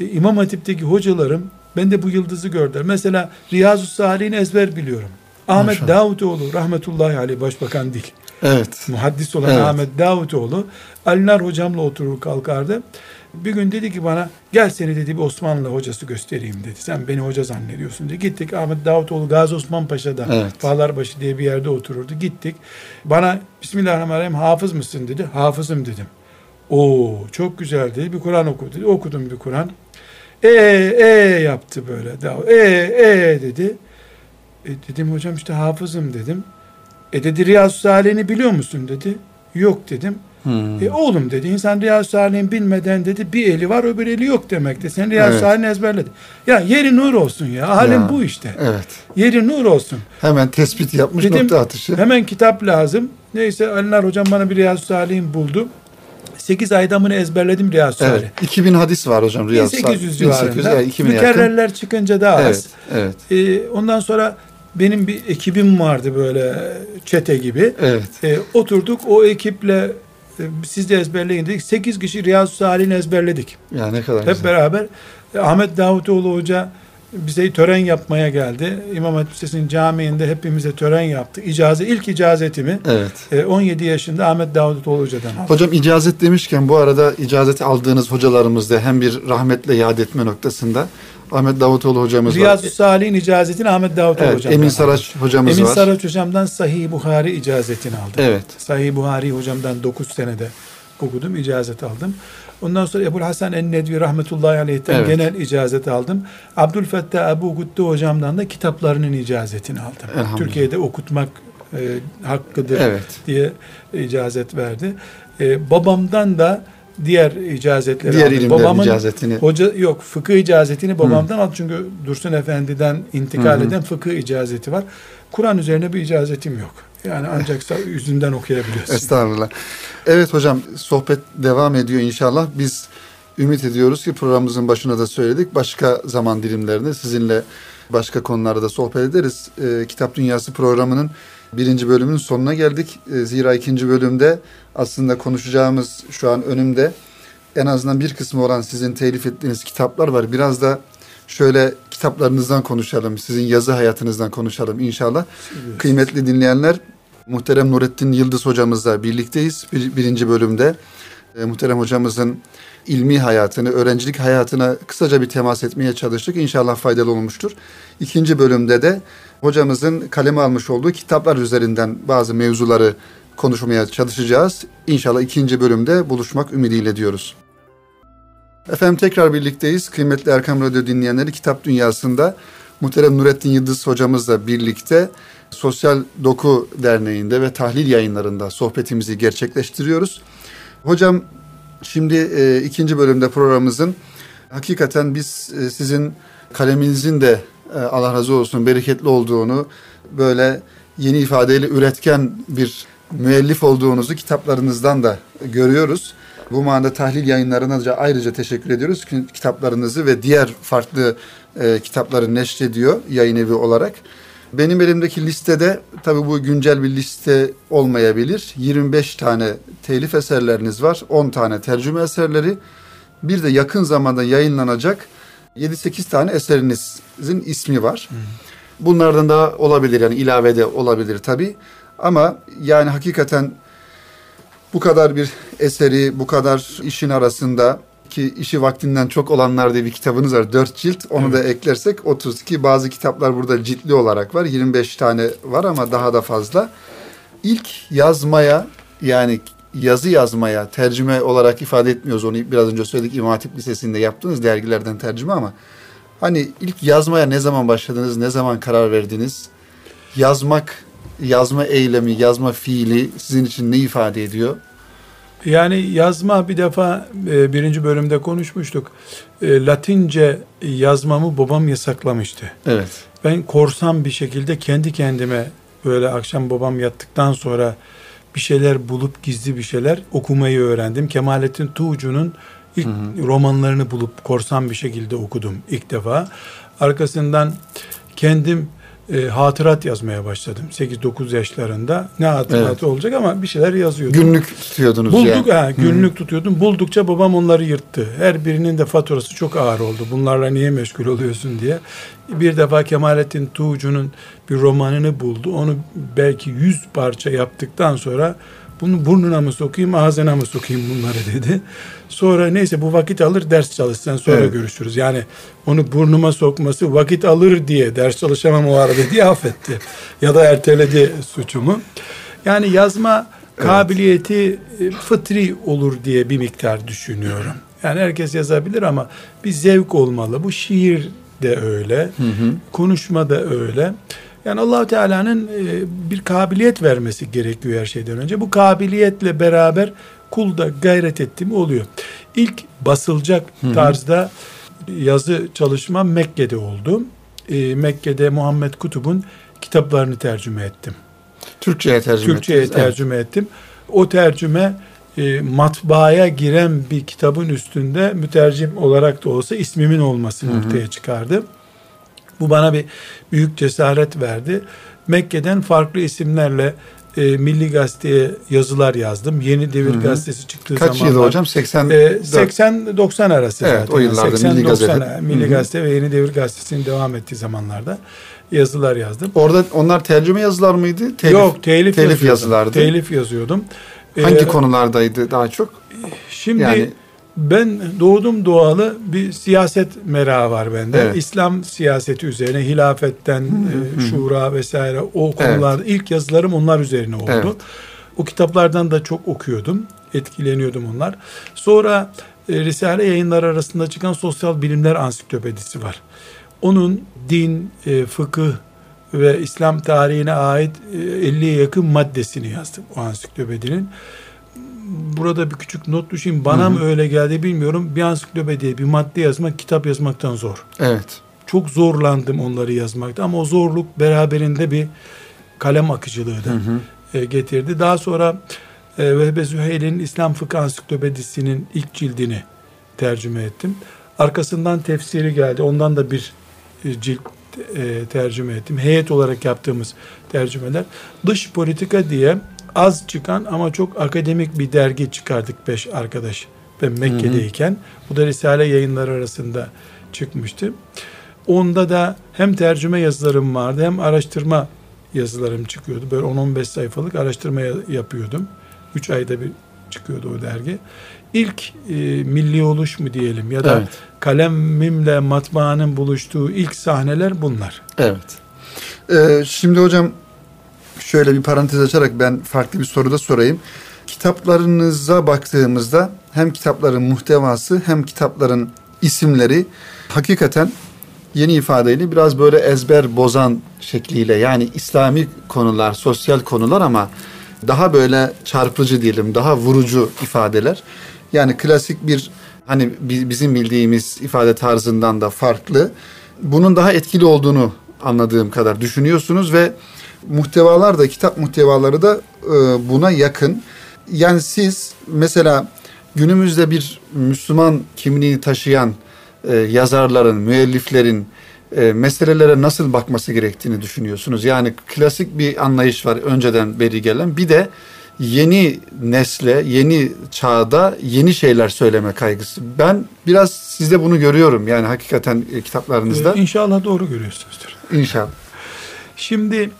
E, İmam Hatip'teki hocalarım ben de bu yıldızı gördüler. Mesela Riyazu Salih'in ezber biliyorum. Ahmet Maşallah. Davutoğlu rahmetullahi aleyh başbakan değil. Evet. Muhaddis olan Evet. Ahmet Davutoğlu Alinar hocamla oturur kalkardı. Bir gün dedi ki bana gel seni dedi bir Osmanlı hocası göstereyim dedi. Sen beni hoca zannediyorsun dedi. Gittik Ahmet Davutoğlu Gazi Osman Paşa'da Evet. Bağlarbaşı diye bir yerde otururdu. Gittik. Bana Bismillahirrahmanirrahim hafız mısın dedi. Hafızım dedim. Oo çok güzel dedi. Bir Kur'an oku dedi. Okudum bir Kur'an. E e yaptı böyle. E e dedi. E, dedim hocam işte hafızım dedim. E dedi Riyazu Salih'ini biliyor musun dedi. Yok dedim. Hmm. E oğlum dedi insan Riyazu Salih'in bilmeden dedi bir eli var öbür eli yok demekti. Sen Riyazu Evet. Salih'ini ezberledin. Ya yeri nur olsun ya. Halim Ya. bu işte. Evet. Yeri nur olsun. Hemen tespit yapmış Dedim, nokta atışı. Hemen kitap lazım. Neyse Alinar hocam bana bir Riyazu Salih'in buldu. 8 ayda bunu ezberledim Riyazu Salih. Evet. 2000 hadis var hocam Riyaz. 1800 1800, civarında. evet, 2000'e yakın. Mükerrerler çıkınca daha az. Evet. Evet. Ee, ondan sonra benim bir ekibim vardı böyle çete gibi. Evet. Ee, oturduk o ekiple e, siz de ezberleyin dedik. 8 kişi Riyazu Salih'ini ezberledik. Ya ne kadar Hep güzel. beraber. E, Ahmet Davutoğlu Hoca bize tören yapmaya geldi. İmam Hatip Lisesi'nin camiinde hepimize tören yaptı. İcaze, ilk icazetimi Evet. e, 17 yaşında Ahmet Davutoğlu Hoca'dan aldım. Hocam icazet demişken bu arada icazeti aldığınız hocalarımızda hem bir rahmetle yad etme noktasında Ahmet Davutoğlu hocamız Riyazu var. Salih'in icazetini Ahmet Davutoğlu Evet, Hocam'dan Emin. Saraç hocamız Emin var. Saraç hocamdan Sahih Buhari icazetini aldım. Evet. Sahih Buhari hocamdan 9 senede okudum, icazet aldım. Ondan sonra Ebu Hasan en-Nedvi rahmetullahi aleyh'ten Evet. genel icazet aldım. Abdülfettah Ebu Gütte hocamdan da kitaplarının icazetini aldım. Türkiye'de okutmak e, hakkıdır Evet. diye icazet verdi. E, babamdan da diğer icazetleri Diğer aldım. Babamın icazetini. Hoca yok fıkıh icazetini babamdan aldı çünkü Dursun Efendi'den intikal Hı hı. eden fıkıh icazeti var. Kur'an üzerine bir icazetim yok. Yani ancak yüzünden okuyabiliyorsun. Estağfurullah. Evet hocam sohbet devam ediyor inşallah. Biz ümit ediyoruz ki programımızın başına da söyledik. Başka zaman dilimlerinde sizinle başka konularda da sohbet ederiz. Ee, Kitap Dünyası programının birinci bölümünün sonuna geldik. Ee, zira ikinci bölümde aslında konuşacağımız şu an önümde en azından bir kısmı olan sizin telif ettiğiniz kitaplar var. Biraz da şöyle kitaplarınızdan konuşalım. Sizin yazı hayatınızdan konuşalım inşallah. Kıymetli dinleyenler, muhterem Nurettin Yıldız hocamızla birlikteyiz bir, birinci bölümde. e, muhterem hocamızın ilmi hayatını, öğrencilik hayatına kısaca bir temas etmeye çalıştık. İnşallah faydalı olmuştur. İkinci bölümde de hocamızın kaleme almış olduğu kitaplar üzerinden bazı mevzuları konuşmaya çalışacağız. İnşallah ikinci bölümde buluşmak ümidiyle diyoruz. Efendim tekrar birlikteyiz. Kıymetli Erkam Radyo dinleyenleri Kitap Dünyası'nda Muhterem Nurettin Yıldız hocamızla birlikte Sosyal Doku Derneği'nde ve tahlil yayınlarında sohbetimizi gerçekleştiriyoruz. Hocam şimdi e, ikinci bölümde programımızın hakikaten biz e, sizin kaleminizin de Allah razı olsun bereketli olduğunu böyle yeni ifadeyle üretken bir müellif olduğunuzu kitaplarınızdan da görüyoruz. Bu manada tahlil yayınlarına da ayrıca teşekkür ediyoruz. Kitaplarınızı ve diğer farklı e, kitapları neşrediyor yayın evi olarak. Benim elimdeki listede tabii bu güncel bir liste olmayabilir. 25 tane telif eserleriniz var. 10 tane tercüme eserleri. Bir de yakın zamanda yayınlanacak 7-8 tane eserinizin ismi var. Bunlardan da olabilir yani ilavede olabilir tabii. Ama yani hakikaten bu kadar bir eseri, bu kadar işin arasında ki işi vaktinden çok olanlar diye bir kitabınız var. Dört cilt. Onu evet. da eklersek 32. Bazı kitaplar burada ciltli olarak var. 25 tane var ama daha da fazla. İlk yazmaya yani yazı yazmaya tercüme olarak ifade etmiyoruz. Onu biraz önce söyledik İmam Hatip Lisesi'nde yaptığınız dergilerden tercüme ama hani ilk yazmaya ne zaman başladınız? Ne zaman karar verdiniz? Yazmak, yazma eylemi, yazma fiili sizin için ne ifade ediyor? Yani yazma bir defa e, birinci bölümde konuşmuştuk. E, Latince yazmamı babam yasaklamıştı. Evet. Ben korsan bir şekilde kendi kendime böyle akşam babam yattıktan sonra bir şeyler bulup gizli bir şeyler okumayı öğrendim. Kemalettin Tuğcu'nun ilk hı hı. romanlarını bulup korsan bir şekilde okudum ilk defa. Arkasından kendim e, hatırat yazmaya başladım. 8-9 yaşlarında. Ne hatıratı evet. olacak ama bir şeyler yazıyordum. Günlük tutuyordunuz Bulduk, yani. Ha, günlük Hı. tutuyordum. Buldukça babam onları yırttı. Her birinin de faturası çok ağır oldu. Bunlarla niye meşgul oluyorsun diye. Bir defa Kemalettin Tuğcu'nun bir romanını buldu. Onu belki 100 parça yaptıktan sonra bunu burnuna mı sokayım ağzına mı sokayım bunları dedi. Sonra neyse bu vakit alır ders çalışsan sonra evet. görüşürüz. Yani onu burnuma sokması vakit alır diye ders çalışamam o arada diye affetti. ya da erteledi suçumu. Yani yazma evet. kabiliyeti e, fıtri olur diye bir miktar düşünüyorum. Yani herkes yazabilir ama bir zevk olmalı. Bu şiir de öyle. Hı hı. Konuşma da öyle. Yani allah Teala'nın e, bir kabiliyet vermesi gerekiyor her şeyden önce. Bu kabiliyetle beraber kul da gayret etti mi oluyor. İlk basılacak tarzda yazı çalışma Mekke'de oldu. E, Mekke'de Muhammed Kutub'un kitaplarını tercüme ettim. Türkçe'ye tercüme Türkçe'ye tercüme evet. ettim. O tercüme e, matbaaya giren bir kitabın üstünde mütercim olarak da olsa ismimin olmasını ortaya çıkardı. Bu bana bir büyük cesaret verdi. Mekke'den farklı isimlerle e, Milli Gazete'ye yazılar yazdım. Yeni Devir Hı-hı. Gazetesi çıktığı zaman. Kaç yıl hocam? 80 e, 80-90 arası evet, zaten. o yıllarda 80, Milli Gazete. Milli Hı-hı. Gazete ve Yeni Devir Gazetesi'nin devam ettiği zamanlarda yazılar yazdım. Orada onlar tercüme yazılar mıydı? Telif, Yok, telif, telif yazılardı. Telif yazıyordum. Hangi ee, konulardaydı daha çok? Şimdi yani ben doğdum doğalı bir siyaset merağı var bende. Evet. İslam siyaseti üzerine hilafetten, hı hı. E, şura vesaire o konularda evet. ilk yazılarım onlar üzerine oldu. Evet. O kitaplardan da çok okuyordum. Etkileniyordum onlar. Sonra e, Risale yayınları arasında çıkan Sosyal Bilimler Ansiklopedisi var. Onun din, e, fıkıh ve İslam tarihine ait e, 50'ye yakın maddesini yazdım o ansiklopedinin burada bir küçük not düşeyim. Bana Hı-hı. mı öyle geldi bilmiyorum. Bir ansiklopediye bir madde yazmak kitap yazmaktan zor. Evet. Çok zorlandım onları yazmakta ama o zorluk beraberinde bir kalem akıcılığı da e, getirdi. Daha sonra e, Vehbe Züheyl'in İslam Fıkıh Ansiklopedisi'nin ilk cildini tercüme ettim. Arkasından tefsiri geldi. Ondan da bir e, cilt e, tercüme ettim. Heyet olarak yaptığımız tercümeler. Dış politika diye az çıkan ama çok akademik bir dergi çıkardık beş arkadaş. Ben Mekke'deyken. Hı hı. Bu da Risale yayınları arasında çıkmıştı. Onda da hem tercüme yazılarım vardı hem araştırma yazılarım çıkıyordu. Böyle 10-15 sayfalık araştırma yapıyordum. 3 ayda bir çıkıyordu o dergi. İlk e, milli oluş mu diyelim ya da Evet. kalemimle matbaanın buluştuğu ilk sahneler bunlar. Evet. Ee, şimdi hocam şöyle bir parantez açarak ben farklı bir soru da sorayım. Kitaplarınıza baktığımızda hem kitapların muhtevası hem kitapların isimleri hakikaten yeni ifadeyle biraz böyle ezber bozan şekliyle yani İslami konular, sosyal konular ama daha böyle çarpıcı diyelim, daha vurucu ifadeler. Yani klasik bir hani bi- bizim bildiğimiz ifade tarzından da farklı. Bunun daha etkili olduğunu anladığım kadar düşünüyorsunuz ve muhtevalar da kitap muhtevaları da e, buna yakın. Yani siz mesela günümüzde bir Müslüman kimliğini taşıyan e, yazarların, müelliflerin e, meselelere nasıl bakması gerektiğini düşünüyorsunuz? Yani klasik bir anlayış var önceden beri gelen. Bir de yeni nesle, yeni çağda yeni şeyler söyleme kaygısı. Ben biraz sizde bunu görüyorum yani hakikaten kitaplarınızda. Ee, İnşallah doğru görüyorsunuzdur. İnşallah. Şimdi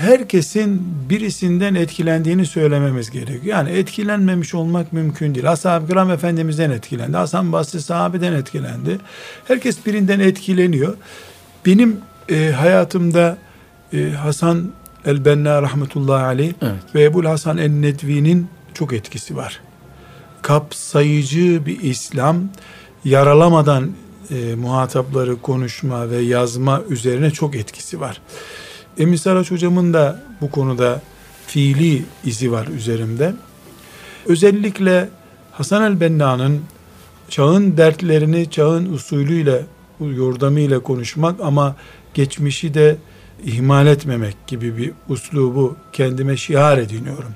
herkesin birisinden etkilendiğini söylememiz gerekiyor. Yani etkilenmemiş olmak mümkün değil. Ashab-ı kiram Efendimiz'den etkilendi. Hasan Basri sahabeden etkilendi. Herkes birinden etkileniyor. Benim e, hayatımda e, Hasan el-Benna rahmetullahi aleyh Evet. ve Ebul Hasan el-Nedvi'nin çok etkisi var. Kapsayıcı bir İslam yaralamadan e, muhatapları konuşma ve yazma üzerine çok etkisi var. Emin Saraç hocamın da bu konuda fiili izi var üzerimde. Özellikle Hasan el-Benna'nın çağın dertlerini çağın usulüyle, yordamıyla konuşmak ama geçmişi de ihmal etmemek gibi bir uslubu kendime şiar ediniyorum.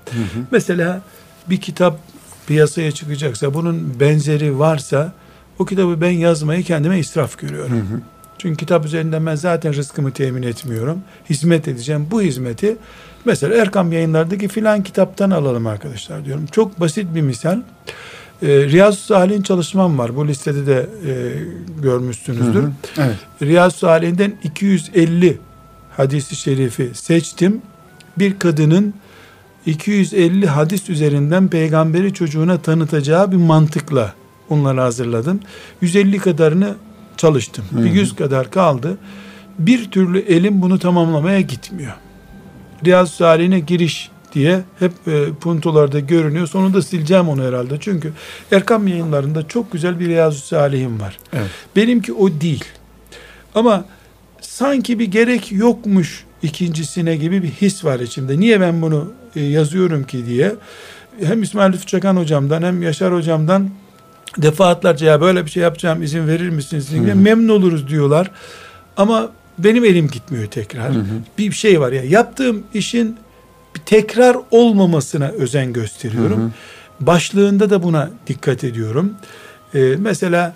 Mesela bir kitap piyasaya çıkacaksa bunun benzeri varsa o kitabı ben yazmayı kendime israf görüyorum. Çünkü kitap üzerinden ben zaten rızkımı temin etmiyorum. Hizmet edeceğim. Bu hizmeti mesela Erkam yayınlardaki filan kitaptan alalım arkadaşlar diyorum. Çok basit bir misal. Ee, Riyazu Salih'in çalışmam var. Bu listede de e, görmüşsünüzdür. Evet. Riyazu Salih'inden 250 hadisi şerifi seçtim. Bir kadının 250 hadis üzerinden peygamberi çocuğuna tanıtacağı bir mantıkla onları hazırladım. 150 kadarını çalıştım. Bir 100 kadar kaldı. Bir türlü elim bunu tamamlamaya gitmiyor. Riyazu Salih'ine giriş diye hep e, puntolarda görünüyor. Sonunda sileceğim onu herhalde. Çünkü Erkam yayınlarında çok güzel bir Riyazu Salih'im var. Evet. Benimki o değil. Ama sanki bir gerek yokmuş ikincisine gibi bir his var içimde. Niye ben bunu e, yazıyorum ki diye. Hem İsmail Lütfü Çakan hocamdan hem Yaşar hocamdan defaatlerce ya böyle bir şey yapacağım izin verir misiniz diye memnun oluruz diyorlar. Ama benim elim gitmiyor tekrar. Bir şey var ya yaptığım işin tekrar olmamasına özen gösteriyorum. Başlığında da buna dikkat ediyorum. Ee, mesela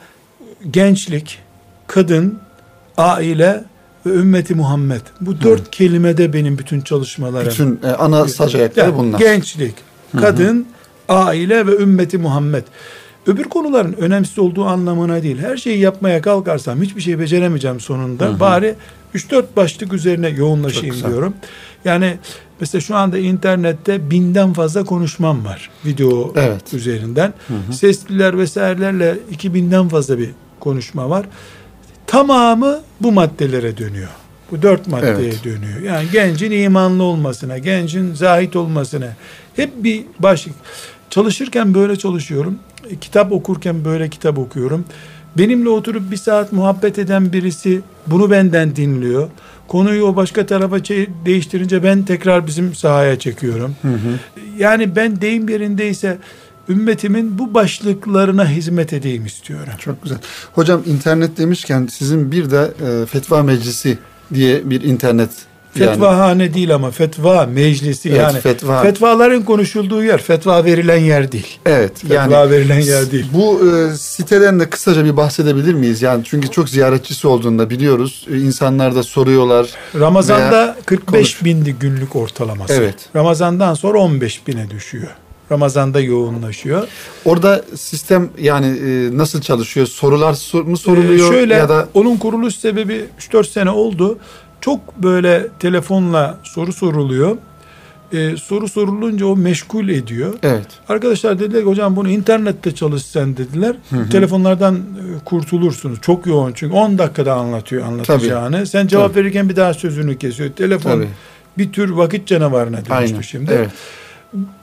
gençlik, kadın, aile ve ümmeti Muhammed. Bu dört kelimede benim bütün çalışmalarım. Bütün e, ana saç ayakları Yani bunlar. Gençlik, kadın, aile ve ümmeti Muhammed. Öbür konuların önemsiz olduğu anlamına değil. Her şeyi yapmaya kalkarsam hiçbir şey beceremeyeceğim sonunda. Bari 3-4 başlık üzerine yoğunlaşayım diyorum. Yani mesela şu anda internette binden fazla konuşmam var video Evet. üzerinden. Sesliler vesairelerle 2000'den fazla bir konuşma var. Tamamı bu maddelere dönüyor. Bu dört maddeye Evet. dönüyor. Yani gencin imanlı olmasına, gencin zahit olmasına. Hep bir başlık. Çalışırken böyle çalışıyorum. E, Kitap okurken böyle kitap okuyorum. Benimle oturup bir saat muhabbet eden birisi bunu benden dinliyor. Konuyu o başka tarafa değiştirince ben tekrar bizim sahaya çekiyorum. Yani ben deyim yerindeyse ümmetimin bu başlıklarına hizmet edeyim istiyorum. Çok güzel. Hocam internet demişken sizin bir de e, fetva meclisi diye bir internet yani- Fetvahane değil ama fetva meclisi Evet, yani fetva. fetvaların konuşulduğu yer fetva verilen yer değil. Evet. Fetva yani verilen yer değil. Bu e, siteden de kısaca bir bahsedebilir miyiz? Yani çünkü çok ziyaretçisi olduğunu da biliyoruz. E, İnsanlar da soruyorlar. Ramazan'da Veya 45 bindi günlük ortalaması. Evet. Ramazan'dan sonra 15 bine düşüyor. Ramazan'da yoğunlaşıyor. Orada sistem yani e, nasıl çalışıyor? Sorular sor- mu soruluyor Ee, şöyle ya da onun kuruluş sebebi 3-4 sene oldu. Çok böyle telefonla soru soruluyor. e, soru sorulunca o meşgul ediyor. Evet. Arkadaşlar dediler ki hocam bunu internette çalışsan dediler. Telefonlardan e, kurtulursunuz. Çok yoğun çünkü 10 dakikada anlatıyor anlatacağını. Sen cevap Tabii. verirken bir daha sözünü kesiyor. Telefon Tabii. bir tür vakit canavarına dönüştü Aynen. şimdi. Evet.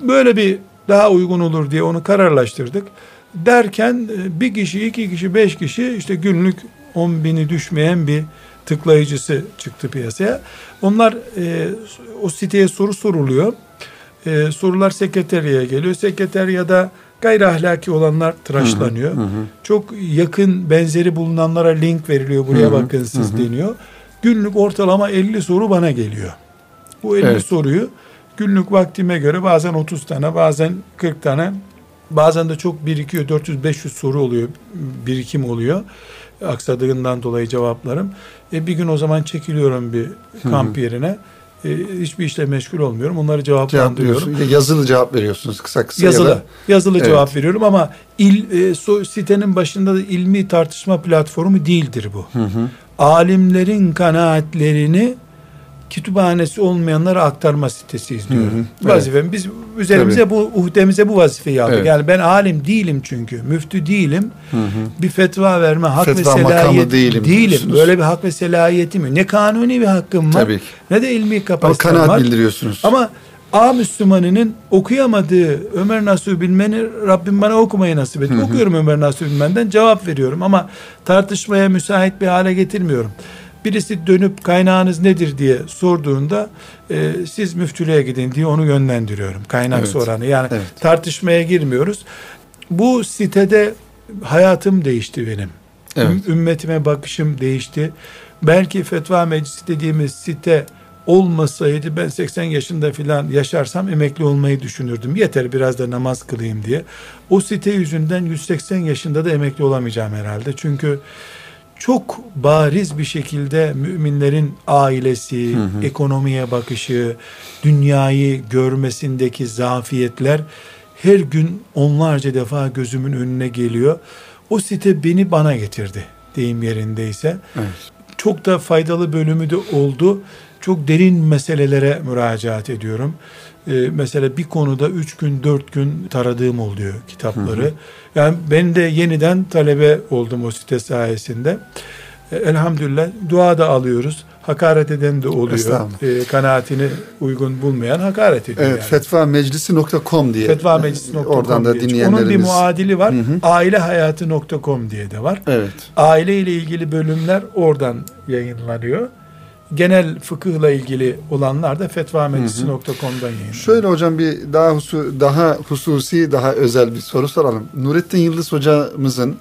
Böyle bir daha uygun olur diye onu kararlaştırdık. Derken e, bir kişi, iki kişi, beş kişi işte günlük 10 bini düşmeyen bir tıklayıcısı çıktı piyasaya. Onlar e, o siteye soru soruluyor. E, sorular sekreteriye geliyor. Sekreteriyada gayri ahlaki olanlar tıraşlanıyor. Çok yakın benzeri bulunanlara link veriliyor. Buraya Hı hı, bakın siz deniyor. Günlük ortalama 50 soru bana geliyor. Bu 50 Evet. soruyu günlük vaktime göre bazen 30 tane bazen 40 tane bazen de çok birikiyor 400-500 soru oluyor birikim oluyor aksadığından dolayı cevaplarım. E bir gün o zaman çekiliyorum bir kamp yerine. E, hiçbir işle meşgul olmuyorum. Onları cevaplandırıyorum. Cevaplıyorsun. Yazılı cevap veriyorsunuz kısa kısa yazılı ya da yazılı. Evet. cevap veriyorum ama il e, so- sitenin başında da ilmi tartışma platformu değildir bu. Alimlerin kanaatlerini kütüphanesi olmayanlara aktarma sitesiyiz diyorum. Hı hı, evet. Vazifem biz üzerimize bu uhdemize bu vazifeyi aldık. Evet. Yani ben alim değilim çünkü. Müftü değilim. Bir fetva verme hak Fetva ve selahiyet değilim değilim. diyorsunuz. Böyle bir hak ve selahiyetim yok. Ne kanuni bir hakkım var. Tabii. Ne de ilmi Ama kapasitem var. bildiriyorsunuz. Ama A Müslümanının okuyamadığı Ömer Nasuh Bilmen'i Rabbim bana okumayı nasip etti. Okuyorum Ömer Nasuh Bilmen'den cevap veriyorum ama tartışmaya müsait bir hale getirmiyorum. Birisi dönüp kaynağınız nedir diye sorduğunda e, siz müftülüğe gidin diye onu yönlendiriyorum. Kaynak Evet. soranı. Yani Evet. tartışmaya girmiyoruz. Bu sitede hayatım değişti benim. Evet. Üm- Ümmetime bakışım değişti. Belki fetva meclisi dediğimiz site olmasaydı ben 80 yaşında filan yaşarsam emekli olmayı düşünürdüm. Yeter biraz da namaz kılayım diye. O site yüzünden 180 yaşında da emekli olamayacağım herhalde. Çünkü çok bariz bir şekilde müminlerin ailesi, ekonomiye bakışı, dünyayı görmesindeki zafiyetler her gün onlarca defa gözümün önüne geliyor. O site beni bana getirdi deyim yerindeyse. Evet. Çok da faydalı bölümü de oldu. Çok derin meselelere müracaat ediyorum. Ee, mesela bir konuda üç gün, dört gün taradığım oluyor kitapları. Yani ben de yeniden talebe oldum o site sayesinde. Ee, elhamdülillah dua da alıyoruz. Hakaret eden de oluyor. Ee, kanaatini uygun bulmayan hakaret ediyor. Evet, yani. fetvameclisi.com diye. Fetvameclisi.com Oradan da diye. Onun bir dinleyenlerimiz. muadili var. Ailehayatı.com diye de var. Evet. Aile ile ilgili bölümler oradan yayınlanıyor. Genel fıkıhla ilgili olanlar da fetvameclisi.com'dan yayınlanıyor. Şöyle hocam bir daha husu, daha hususi, daha özel bir soru soralım. Nurettin Yıldız hocamızın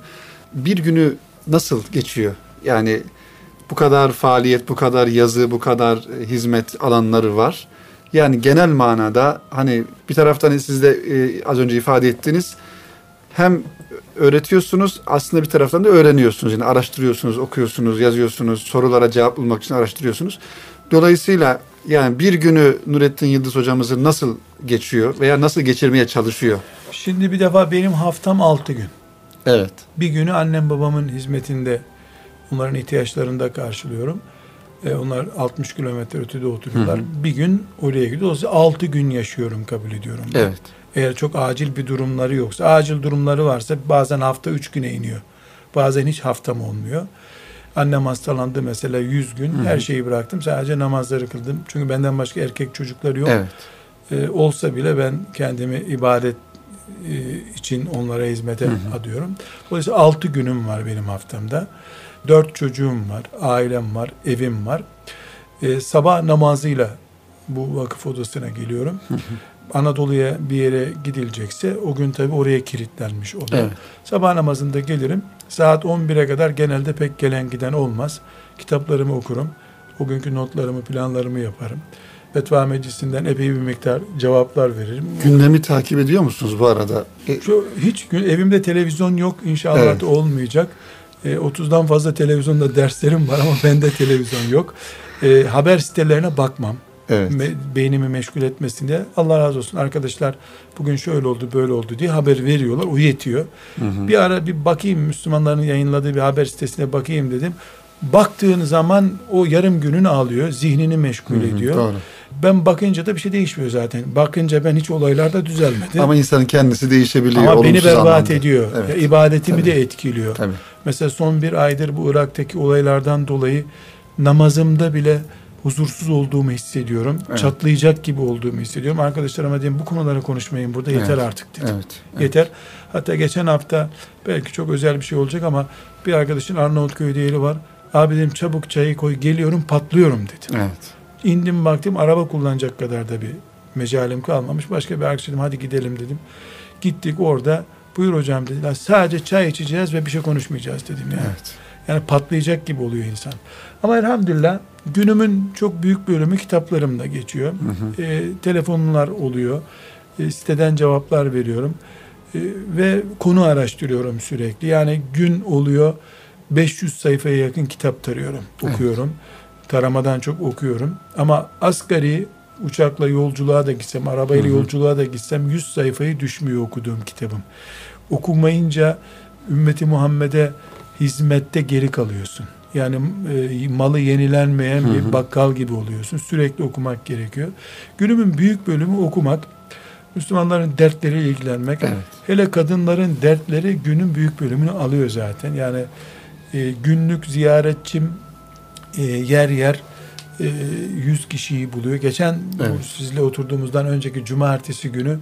bir günü nasıl geçiyor? Yani bu kadar faaliyet, bu kadar yazı, bu kadar e, hizmet alanları var. Yani genel manada hani bir taraftan siz de e, az önce ifade ettiniz. Hem öğretiyorsunuz aslında bir taraftan da öğreniyorsunuz. Yani araştırıyorsunuz, okuyorsunuz, yazıyorsunuz, sorulara cevap bulmak için araştırıyorsunuz. Dolayısıyla yani bir günü Nurettin Yıldız hocamızın nasıl geçiyor veya nasıl geçirmeye çalışıyor? Şimdi bir defa benim haftam 6 gün. Evet. Bir günü annem babamın hizmetinde onların ihtiyaçlarını da karşılıyorum. E, onlar 60 kilometre ötede oturuyorlar. Bir gün oraya gidiyor. Dolayısıyla 6 gün yaşıyorum kabul ediyorum. ben. Evet. Eğer çok acil bir durumları yoksa, acil durumları varsa bazen hafta 3 güne iniyor. Bazen hiç haftam olmuyor. Annem hastalandı mesela 100 gün her şeyi bıraktım. Sadece namazları kıldım. Çünkü benden başka erkek çocukları yok. Evet. Ee, olsa bile ben kendimi ibadet e, için onlara hizmete adıyorum. Dolayısıyla 6 günüm var benim haftamda. 4 çocuğum var, ailem var, evim var. Ee, sabah namazıyla bu vakıf odasına geliyorum. Anadolu'ya bir yere gidilecekse o gün tabi oraya kilitlenmiş oluyor. Evet. Sabah namazında gelirim. Saat 11'e kadar genelde pek gelen giden olmaz. Kitaplarımı okurum. O günkü notlarımı, planlarımı yaparım. Fetva meclisinden epey bir miktar cevaplar veririm. Gündemi takip ediyor musunuz bu arada? Şu, hiç gün evimde televizyon yok. İnşallah Evet. da olmayacak. E, 30'dan fazla televizyonda derslerim var ama bende televizyon yok. E, haber sitelerine bakmam. Evet. Me- beynimi meşgul etmesin diye. Allah razı olsun arkadaşlar bugün şöyle oldu böyle oldu diye haber veriyorlar. O yetiyor. Bir ara bir bakayım Müslümanların yayınladığı bir haber sitesine bakayım dedim. baktığın zaman o yarım gününü alıyor, zihnini meşgul Hı hı, ediyor. Doğru. Ben bakınca da bir şey değişmiyor zaten. Bakınca ben hiç olaylarda düzelmedi. Ama insanın kendisi değişebiliyor. Ama beni berbat anlamda. ediyor. Evet. Ya, ibadetimi Tabii. de etkiliyor. Tabii. Mesela son bir aydır bu Irak'taki olaylardan dolayı namazımda bile huzursuz olduğumu hissediyorum. Evet. Çatlayacak gibi olduğumu hissediyorum. Arkadaşlarıma diyeyim bu konuları konuşmayın burada yeter Evet. artık dedim. Evet. evet. Yeter. Hatta geçen hafta belki çok özel bir şey olacak ama bir arkadaşın Arnavutköy'de yeri var. Abi dedim çabuk çayı koy geliyorum patlıyorum dedim. Evet. İndim baktım araba kullanacak kadar da bir mecalim kalmamış. Başka bir arkadaş dedim hadi gidelim dedim. Gittik orada buyur hocam dediler. Sadece çay içeceğiz ve bir şey konuşmayacağız dedim yani. Evet. Yani patlayacak gibi oluyor insan. Ama elhamdülillah günümün çok büyük bölümü kitaplarımda geçiyor. Hı hı. E, telefonlar oluyor. E, siteden cevaplar veriyorum. E, ve konu araştırıyorum sürekli. Yani gün oluyor 500 sayfaya yakın kitap tarıyorum, Evet. okuyorum. Taramadan çok okuyorum. Ama asgari uçakla yolculuğa da gitsem, arabayla Hı hı. yolculuğa da gitsem 100 sayfayı düşmüyor okuduğum kitabım. Okumayınca ümmeti Muhammed'e hizmette geri kalıyorsun. Yani e, malı yenilenmeyen Hı bir bakkal gibi oluyorsun. Sürekli okumak gerekiyor. Günümün büyük bölümü okumak, Müslümanların dertleriyle ilgilenmek. Evet. Hele kadınların dertleri günün büyük bölümünü alıyor zaten. Yani e, günlük ziyaretçim e, yer yer e, 100 kişiyi buluyor. Geçen bu Evet. sizle oturduğumuzdan önceki cumartesi günü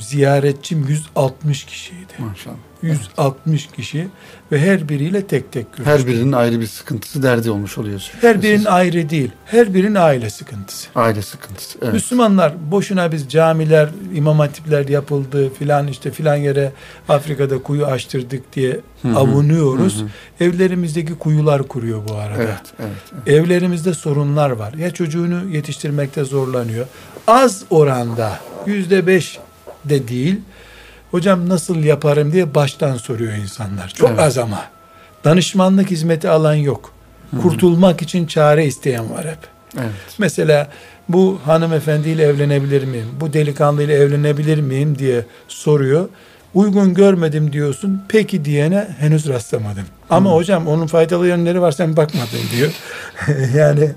ziyaretçim 160 kişiydi. Maşallah. 160 kişi ve her biriyle tek tek görüştüm. Her birinin ayrı bir sıkıntısı, derdi olmuş oluyor. her birinin ayrı değil. Her birinin aile sıkıntısı. aile sıkıntısı. Evet. Müslümanlar boşuna biz camiler, imam hatipler yapıldı filan işte filan yere Afrika'da kuyu açtırdık diye Hı hı. avunuyoruz. Hı hı. Evlerimizdeki kuyular kuruyor bu arada. Evet, evet, evet. Evlerimizde sorunlar var. Ya çocuğunu yetiştirmekte zorlanıyor. Az oranda yüzde beş de değil. Hocam nasıl yaparım diye baştan soruyor insanlar. Çok Evet. az ama. Danışmanlık hizmeti alan yok. Kurtulmak için çare isteyen var hep. evet. Mesela bu hanımefendiyle evlenebilir miyim? Bu delikanlıyla evlenebilir miyim diye soruyor. Uygun görmedim diyorsun. Peki diyene henüz rastlamadım. Ama hocam onun faydalı yönleri var sen bakmadın diyor. yani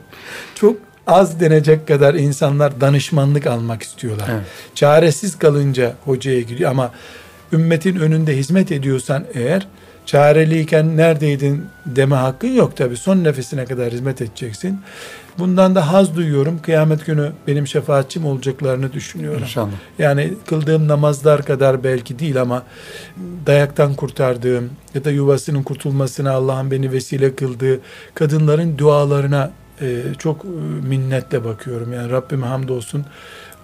çok az denecek kadar insanlar danışmanlık almak istiyorlar. Evet. Çaresiz kalınca hocaya gidiyor ama ümmetin önünde hizmet ediyorsan eğer çareliyken neredeydin deme hakkın yok tabi. Son nefesine kadar hizmet edeceksin. Bundan da haz duyuyorum. Kıyamet günü benim şefaatçim olacaklarını düşünüyorum. İnşallah. Yani kıldığım namazlar kadar belki değil ama dayaktan kurtardığım ya da yuvasının kurtulmasına Allah'ın beni vesile kıldığı kadınların dualarına e, çok e, minnetle bakıyorum. Yani Rabbime hamdolsun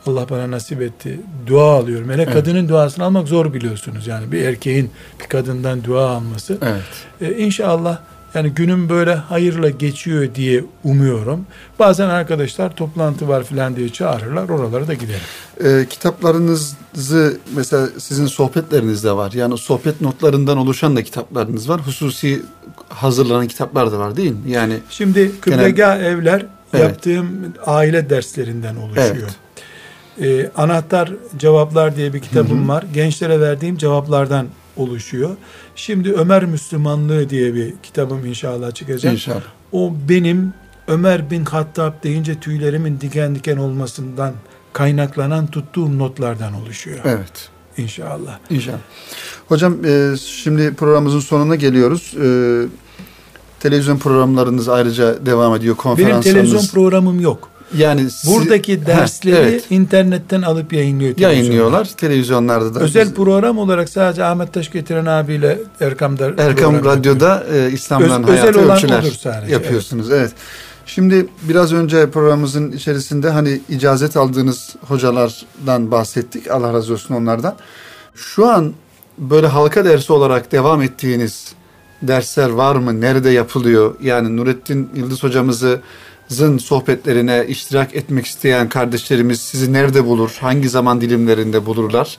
Allah bana nasip etti. Dua alıyorum. Hele Evet. kadının duasını almak zor biliyorsunuz. Yani bir erkeğin bir kadından dua alması. Evet. E, inşallah yani günüm böyle hayırla geçiyor diye umuyorum. Bazen arkadaşlar toplantı var filan diye çağırırlar. Oralara da giderim. Ee, kitaplarınızı mesela sizin sohbetleriniz de var. Yani sohbet notlarından oluşan da kitaplarınız var. Hususi hazırlanan kitaplar da var değil mi? Yani Şimdi kıblegah evler Evet. yaptığım aile derslerinden oluşuyor. Evet. Ee, anahtar cevaplar diye bir kitabım Hı hı. var. Gençlere verdiğim cevaplardan oluşuyor. Şimdi Ömer Müslümanlığı diye bir kitabım inşallah çıkacak. inşallah. O benim Ömer bin Hattab deyince tüylerimin diken diken olmasından kaynaklanan tuttuğum notlardan oluşuyor. Evet. İnşallah. İnşallah. Hocam e, şimdi programımızın sonuna geliyoruz. E, televizyon programlarınız ayrıca devam ediyor. Benim Konferanslarınız. televizyon programım yok. Yani Buradaki Heh, dersleri evet, internetten alıp yayınlıyor. yayınlıyorlar. Televizyonlarda da. Özel Biz- program olarak sadece Ahmet Taş getiren abiyle Erkam'da Erkam. Radyo'da e, İslam'dan Öz- özel hayata olan ölçüler odur sadece, yapıyorsunuz. Evet. Şimdi biraz önce programımızın içerisinde hani icazet aldığınız hocalardan bahsettik. Allah razı olsun onlardan. Şu an böyle halka dersi olarak devam ettiğiniz dersler var mı? Nerede yapılıyor? Yani Nurettin Yıldız hocamızı zın sohbetlerine iştirak etmek isteyen kardeşlerimiz sizi nerede bulur? Hangi zaman dilimlerinde bulurlar?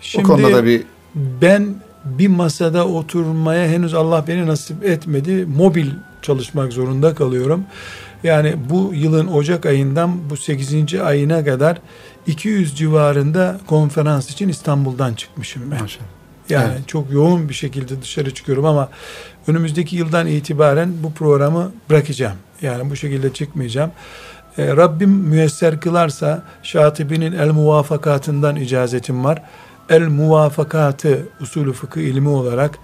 Şimdi o konuda da bir ben bir masada oturmaya henüz Allah beni nasip etmedi. Mobil çalışmak zorunda kalıyorum. Yani bu yılın Ocak ayından bu 8. ayına kadar 200 civarında konferans için İstanbul'dan çıkmışım ben. maşallah. Yani Evet. çok yoğun bir şekilde dışarı çıkıyorum ama önümüzdeki yıldan itibaren bu programı bırakacağım. Yani bu şekilde çıkmayacağım. E, Rabbim müyesser kılarsa Şatibi'nin el muvafakatından icazetim var. El muvafakatı usulü fıkıh ilmi olarak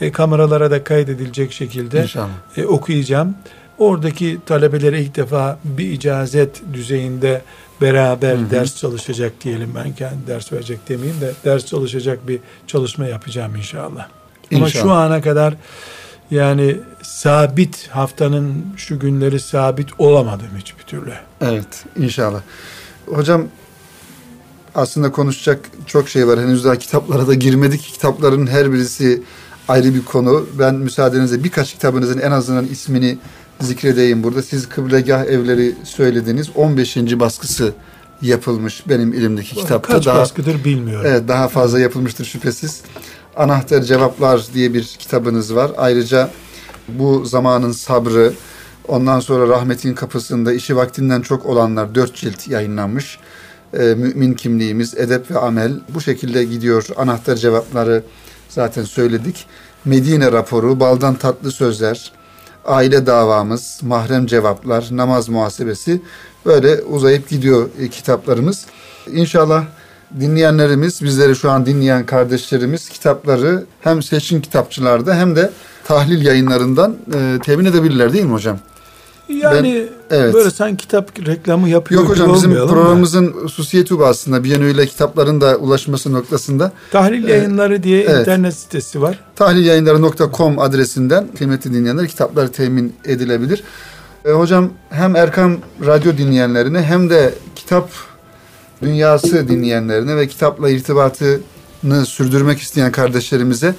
e, kameralara da kaydedilecek şekilde e, okuyacağım. Oradaki talebelere ilk defa bir icazet düzeyinde beraber hı hı. ders çalışacak diyelim ben kendi ders verecek demeyeyim de ders çalışacak bir çalışma yapacağım inşallah. inşallah. Ama şu ana kadar yani sabit haftanın şu günleri sabit olamadım hiçbir türlü. Evet inşallah. Hocam aslında konuşacak çok şey var. Henüz daha kitaplara da girmedik. Kitapların her birisi ayrı bir konu. Ben müsaadenizle birkaç kitabınızın en azından ismini zikredeyim burada. Siz Kıblegah Evleri söylediniz. 15. baskısı yapılmış benim elimdeki kitapta. Kaç daha, baskıdır bilmiyorum. Evet daha fazla yapılmıştır şüphesiz. Anahtar Cevaplar diye bir kitabınız var. Ayrıca bu zamanın sabrı, ondan sonra rahmetin kapısında işi vaktinden çok olanlar dört cilt yayınlanmış. Ee, mümin kimliğimiz, edep ve amel bu şekilde gidiyor. Anahtar cevapları zaten söyledik. Medine raporu, baldan tatlı sözler, aile davamız, mahrem cevaplar, namaz muhasebesi böyle uzayıp gidiyor e, kitaplarımız. İnşallah dinleyenlerimiz, bizleri şu an dinleyen kardeşlerimiz kitapları hem seçin kitapçılarda hem de tahlil yayınlarından e, temin edebilirler değil mi hocam? Yani ben, evet. böyle sen kitap reklamı yapıyor Yok hocam bizim programımızın da. hususiyeti bu aslında. Bir yönüyle kitapların da ulaşması noktasında. Tahlil ee, yayınları diye evet. internet sitesi var. Tahlilyayınları.com adresinden kıymetli dinleyenler kitaplar temin edilebilir. Ee, hocam hem Erkam Radyo dinleyenlerine hem de kitap dünyası dinleyenlerine ve kitapla irtibatını sürdürmek isteyen kardeşlerimize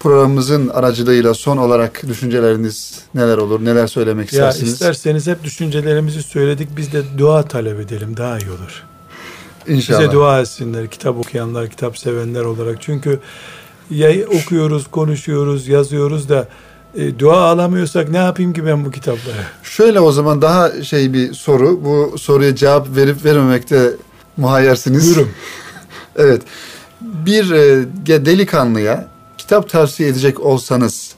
programımızın aracılığıyla son olarak düşünceleriniz neler olur, neler söylemek istersiniz? Ya isterseniz hep düşüncelerimizi söyledik, biz de dua talep edelim, daha iyi olur. İnşallah. Bize dua etsinler, kitap okuyanlar, kitap sevenler olarak. Çünkü ya okuyoruz, konuşuyoruz, yazıyoruz da e, dua alamıyorsak ne yapayım ki ben bu kitapları? Şöyle o zaman daha şey bir soru. Bu soruya cevap verip vermemekte muhayyersiniz. Buyurun. evet. Bir e, delikanlıya kitap tavsiye edecek olsanız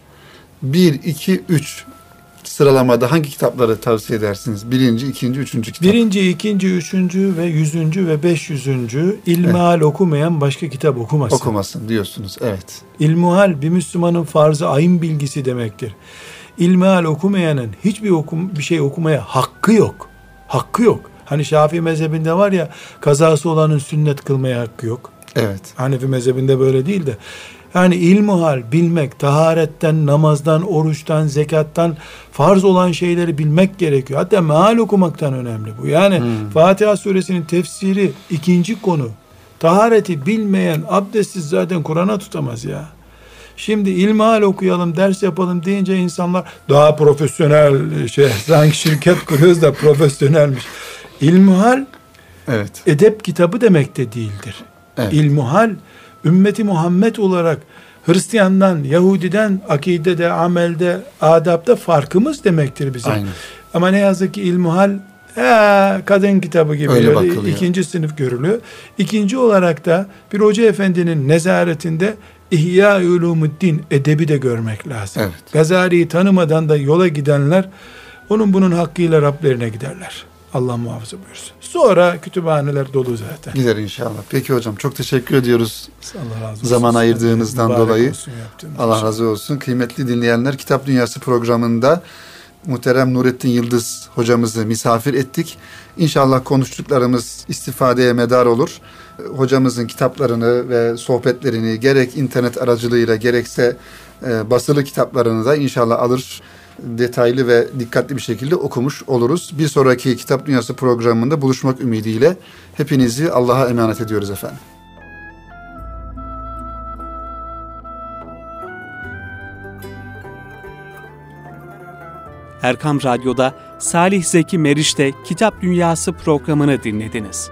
bir, iki, üç sıralamada hangi kitapları tavsiye edersiniz? Birinci, ikinci, üçüncü kitap. Birinci, ikinci, üçüncü ve yüzüncü ve beş yüzüncü ilmihal evet. okumayan başka kitap okumasın. Okumasın diyorsunuz, evet. İlmihal bir Müslümanın farzı ayın bilgisi demektir. İlmihal okumayanın hiçbir okum, bir şey okumaya hakkı yok. Hakkı yok. Hani Şafii mezhebinde var ya kazası olanın sünnet kılmaya hakkı yok. Evet. Hanefi mezhebinde böyle değil de yani ilmuhal bilmek, taharetten, namazdan, oruçtan, zekattan farz olan şeyleri bilmek gerekiyor. Hatta meal okumaktan önemli bu. Yani hmm. Fatiha suresinin tefsiri ikinci konu. Tahareti bilmeyen abdestsiz zaten Kur'an'a tutamaz ya. Şimdi ilmihal okuyalım, ders yapalım deyince insanlar daha profesyonel şey, sanki şirket kuruyoruz da profesyonelmiş. İlmihal evet. edep kitabı demek de değildir. Evet. İlmuhal ümmeti Muhammed olarak Hristiyandan, Yahudiden akidede, amelde, adapta farkımız demektir bizim. Aynen. Ama ne yazık ki ilmuhal ee, kadın kitabı gibi Öyle bakılıyor. ikinci sınıf görülüyor. İkinci olarak da bir hoca efendinin nezaretinde İhya Ulumuddin edebi de görmek lazım. Evet. Gazali'yi tanımadan da yola gidenler onun bunun hakkıyla Rablerine giderler. Allah muhafaza buyursun. Sonra kütüphaneler dolu zaten. Gider inşallah. Peki hocam çok teşekkür ediyoruz. Allah razı olsun. Zaman ayırdığınızdan dolayı. Olsun Allah razı olsun. Kıymetli dinleyenler Kitap Dünyası programında muhterem Nurettin Yıldız hocamızı misafir ettik. İnşallah konuştuklarımız istifadeye medar olur. Hocamızın kitaplarını ve sohbetlerini gerek internet aracılığıyla gerekse e, basılı kitaplarını da inşallah alır detaylı ve dikkatli bir şekilde okumuş oluruz. Bir sonraki Kitap Dünyası programında buluşmak ümidiyle hepinizi Allah'a emanet ediyoruz efendim. Erkam Radyo'da Salih Zeki Meriç'te Kitap Dünyası programını dinlediniz.